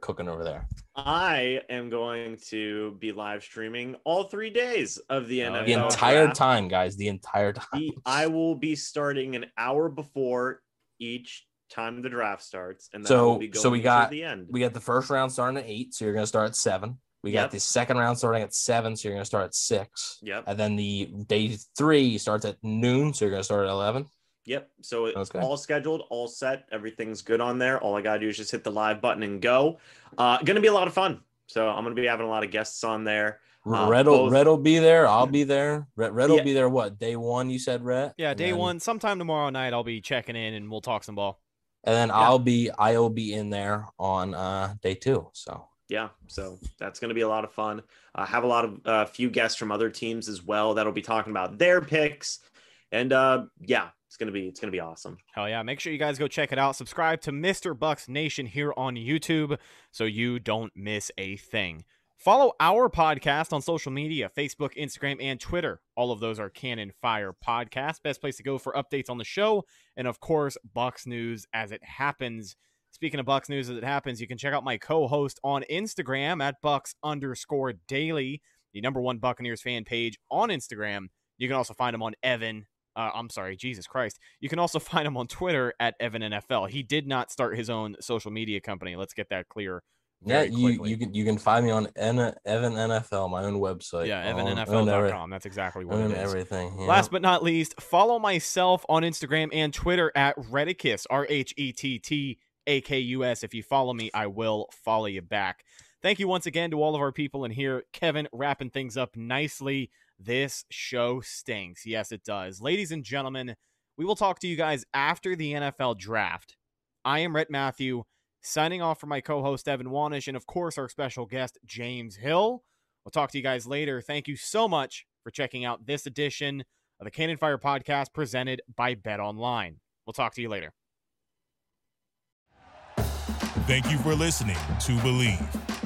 cooking over there? I am going to be live streaming all three days of the Oh, NFL. The entire draft. time, guys. The entire time. The- I will be starting an hour before each time the draft starts, and So- will be so we got- the end. We got the first round starting at eight, so you're gonna start at seven. We got the second round starting at seven, so you're gonna start at six. Yep. And then the day three starts at noon, so you're gonna start at eleven. Yep. So it's Okay. all scheduled, all set. Everything's good on there. All I gotta do is just hit the live button and go. Uh, gonna be a lot of fun. So I'm gonna be having a lot of guests on there. Uh, Rhett will Rhett will be there. I'll be there. Rhett, Rhett will Yeah. be there. What day one? You said Rhett. Yeah, day then- one, sometime tomorrow night, I'll be checking in and we'll talk some ball. and then Yeah. I'll be I'll be in there on uh day two. So Yeah. So that's gonna be a lot of fun. Uh, have a lot of a uh, few guests from other teams as well that'll be talking about their picks. And uh, yeah, it's gonna be it's gonna be awesome. Hell yeah. Make sure you guys go check it out. Subscribe to Mr. Bucks Nation here on YouTube so you don't miss a thing. Follow our podcast on social media Facebook, Instagram, and Twitter. All of those are Cannon Fire Podcast. Best place to go for updates on the show. And of course, Bucks News as it happens. Speaking of Bucks News as it happens, you can check out my co host on Instagram at Bucks underscore daily, the number one Buccaneers fan page on Instagram. You can also find him on Evan. Uh, I'm sorry, Jesus Christ. You can also [laughs] find him on Twitter at Evan NFL. He did not start his own social media company. Let's get that clear. yeah, you quickly. you can you can find me on N- Evan NFL, my own website. yeah, Own- own every- evanNFL.com. That's exactly what own it is. everything. yeah. Last but not least, follow myself on Instagram and Twitter at Rhettakus, R H E T T A K U S. If you follow me, I will follow you back. Thank you once again to all of our people in here. Kevin wrapping things up nicely. This show stinks. Yes, it does. Ladies and gentlemen, we will talk to you guys after the NFL draft. I am Rhett Matthew, signing off for my co host, Evan Wanish, and of course, our special guest, James Hill. We'll talk to you guys later. Thank you so much for checking out this edition of the Cannon Fire podcast presented by Bet Online. We'll talk to you later. Thank you for listening to Bleav.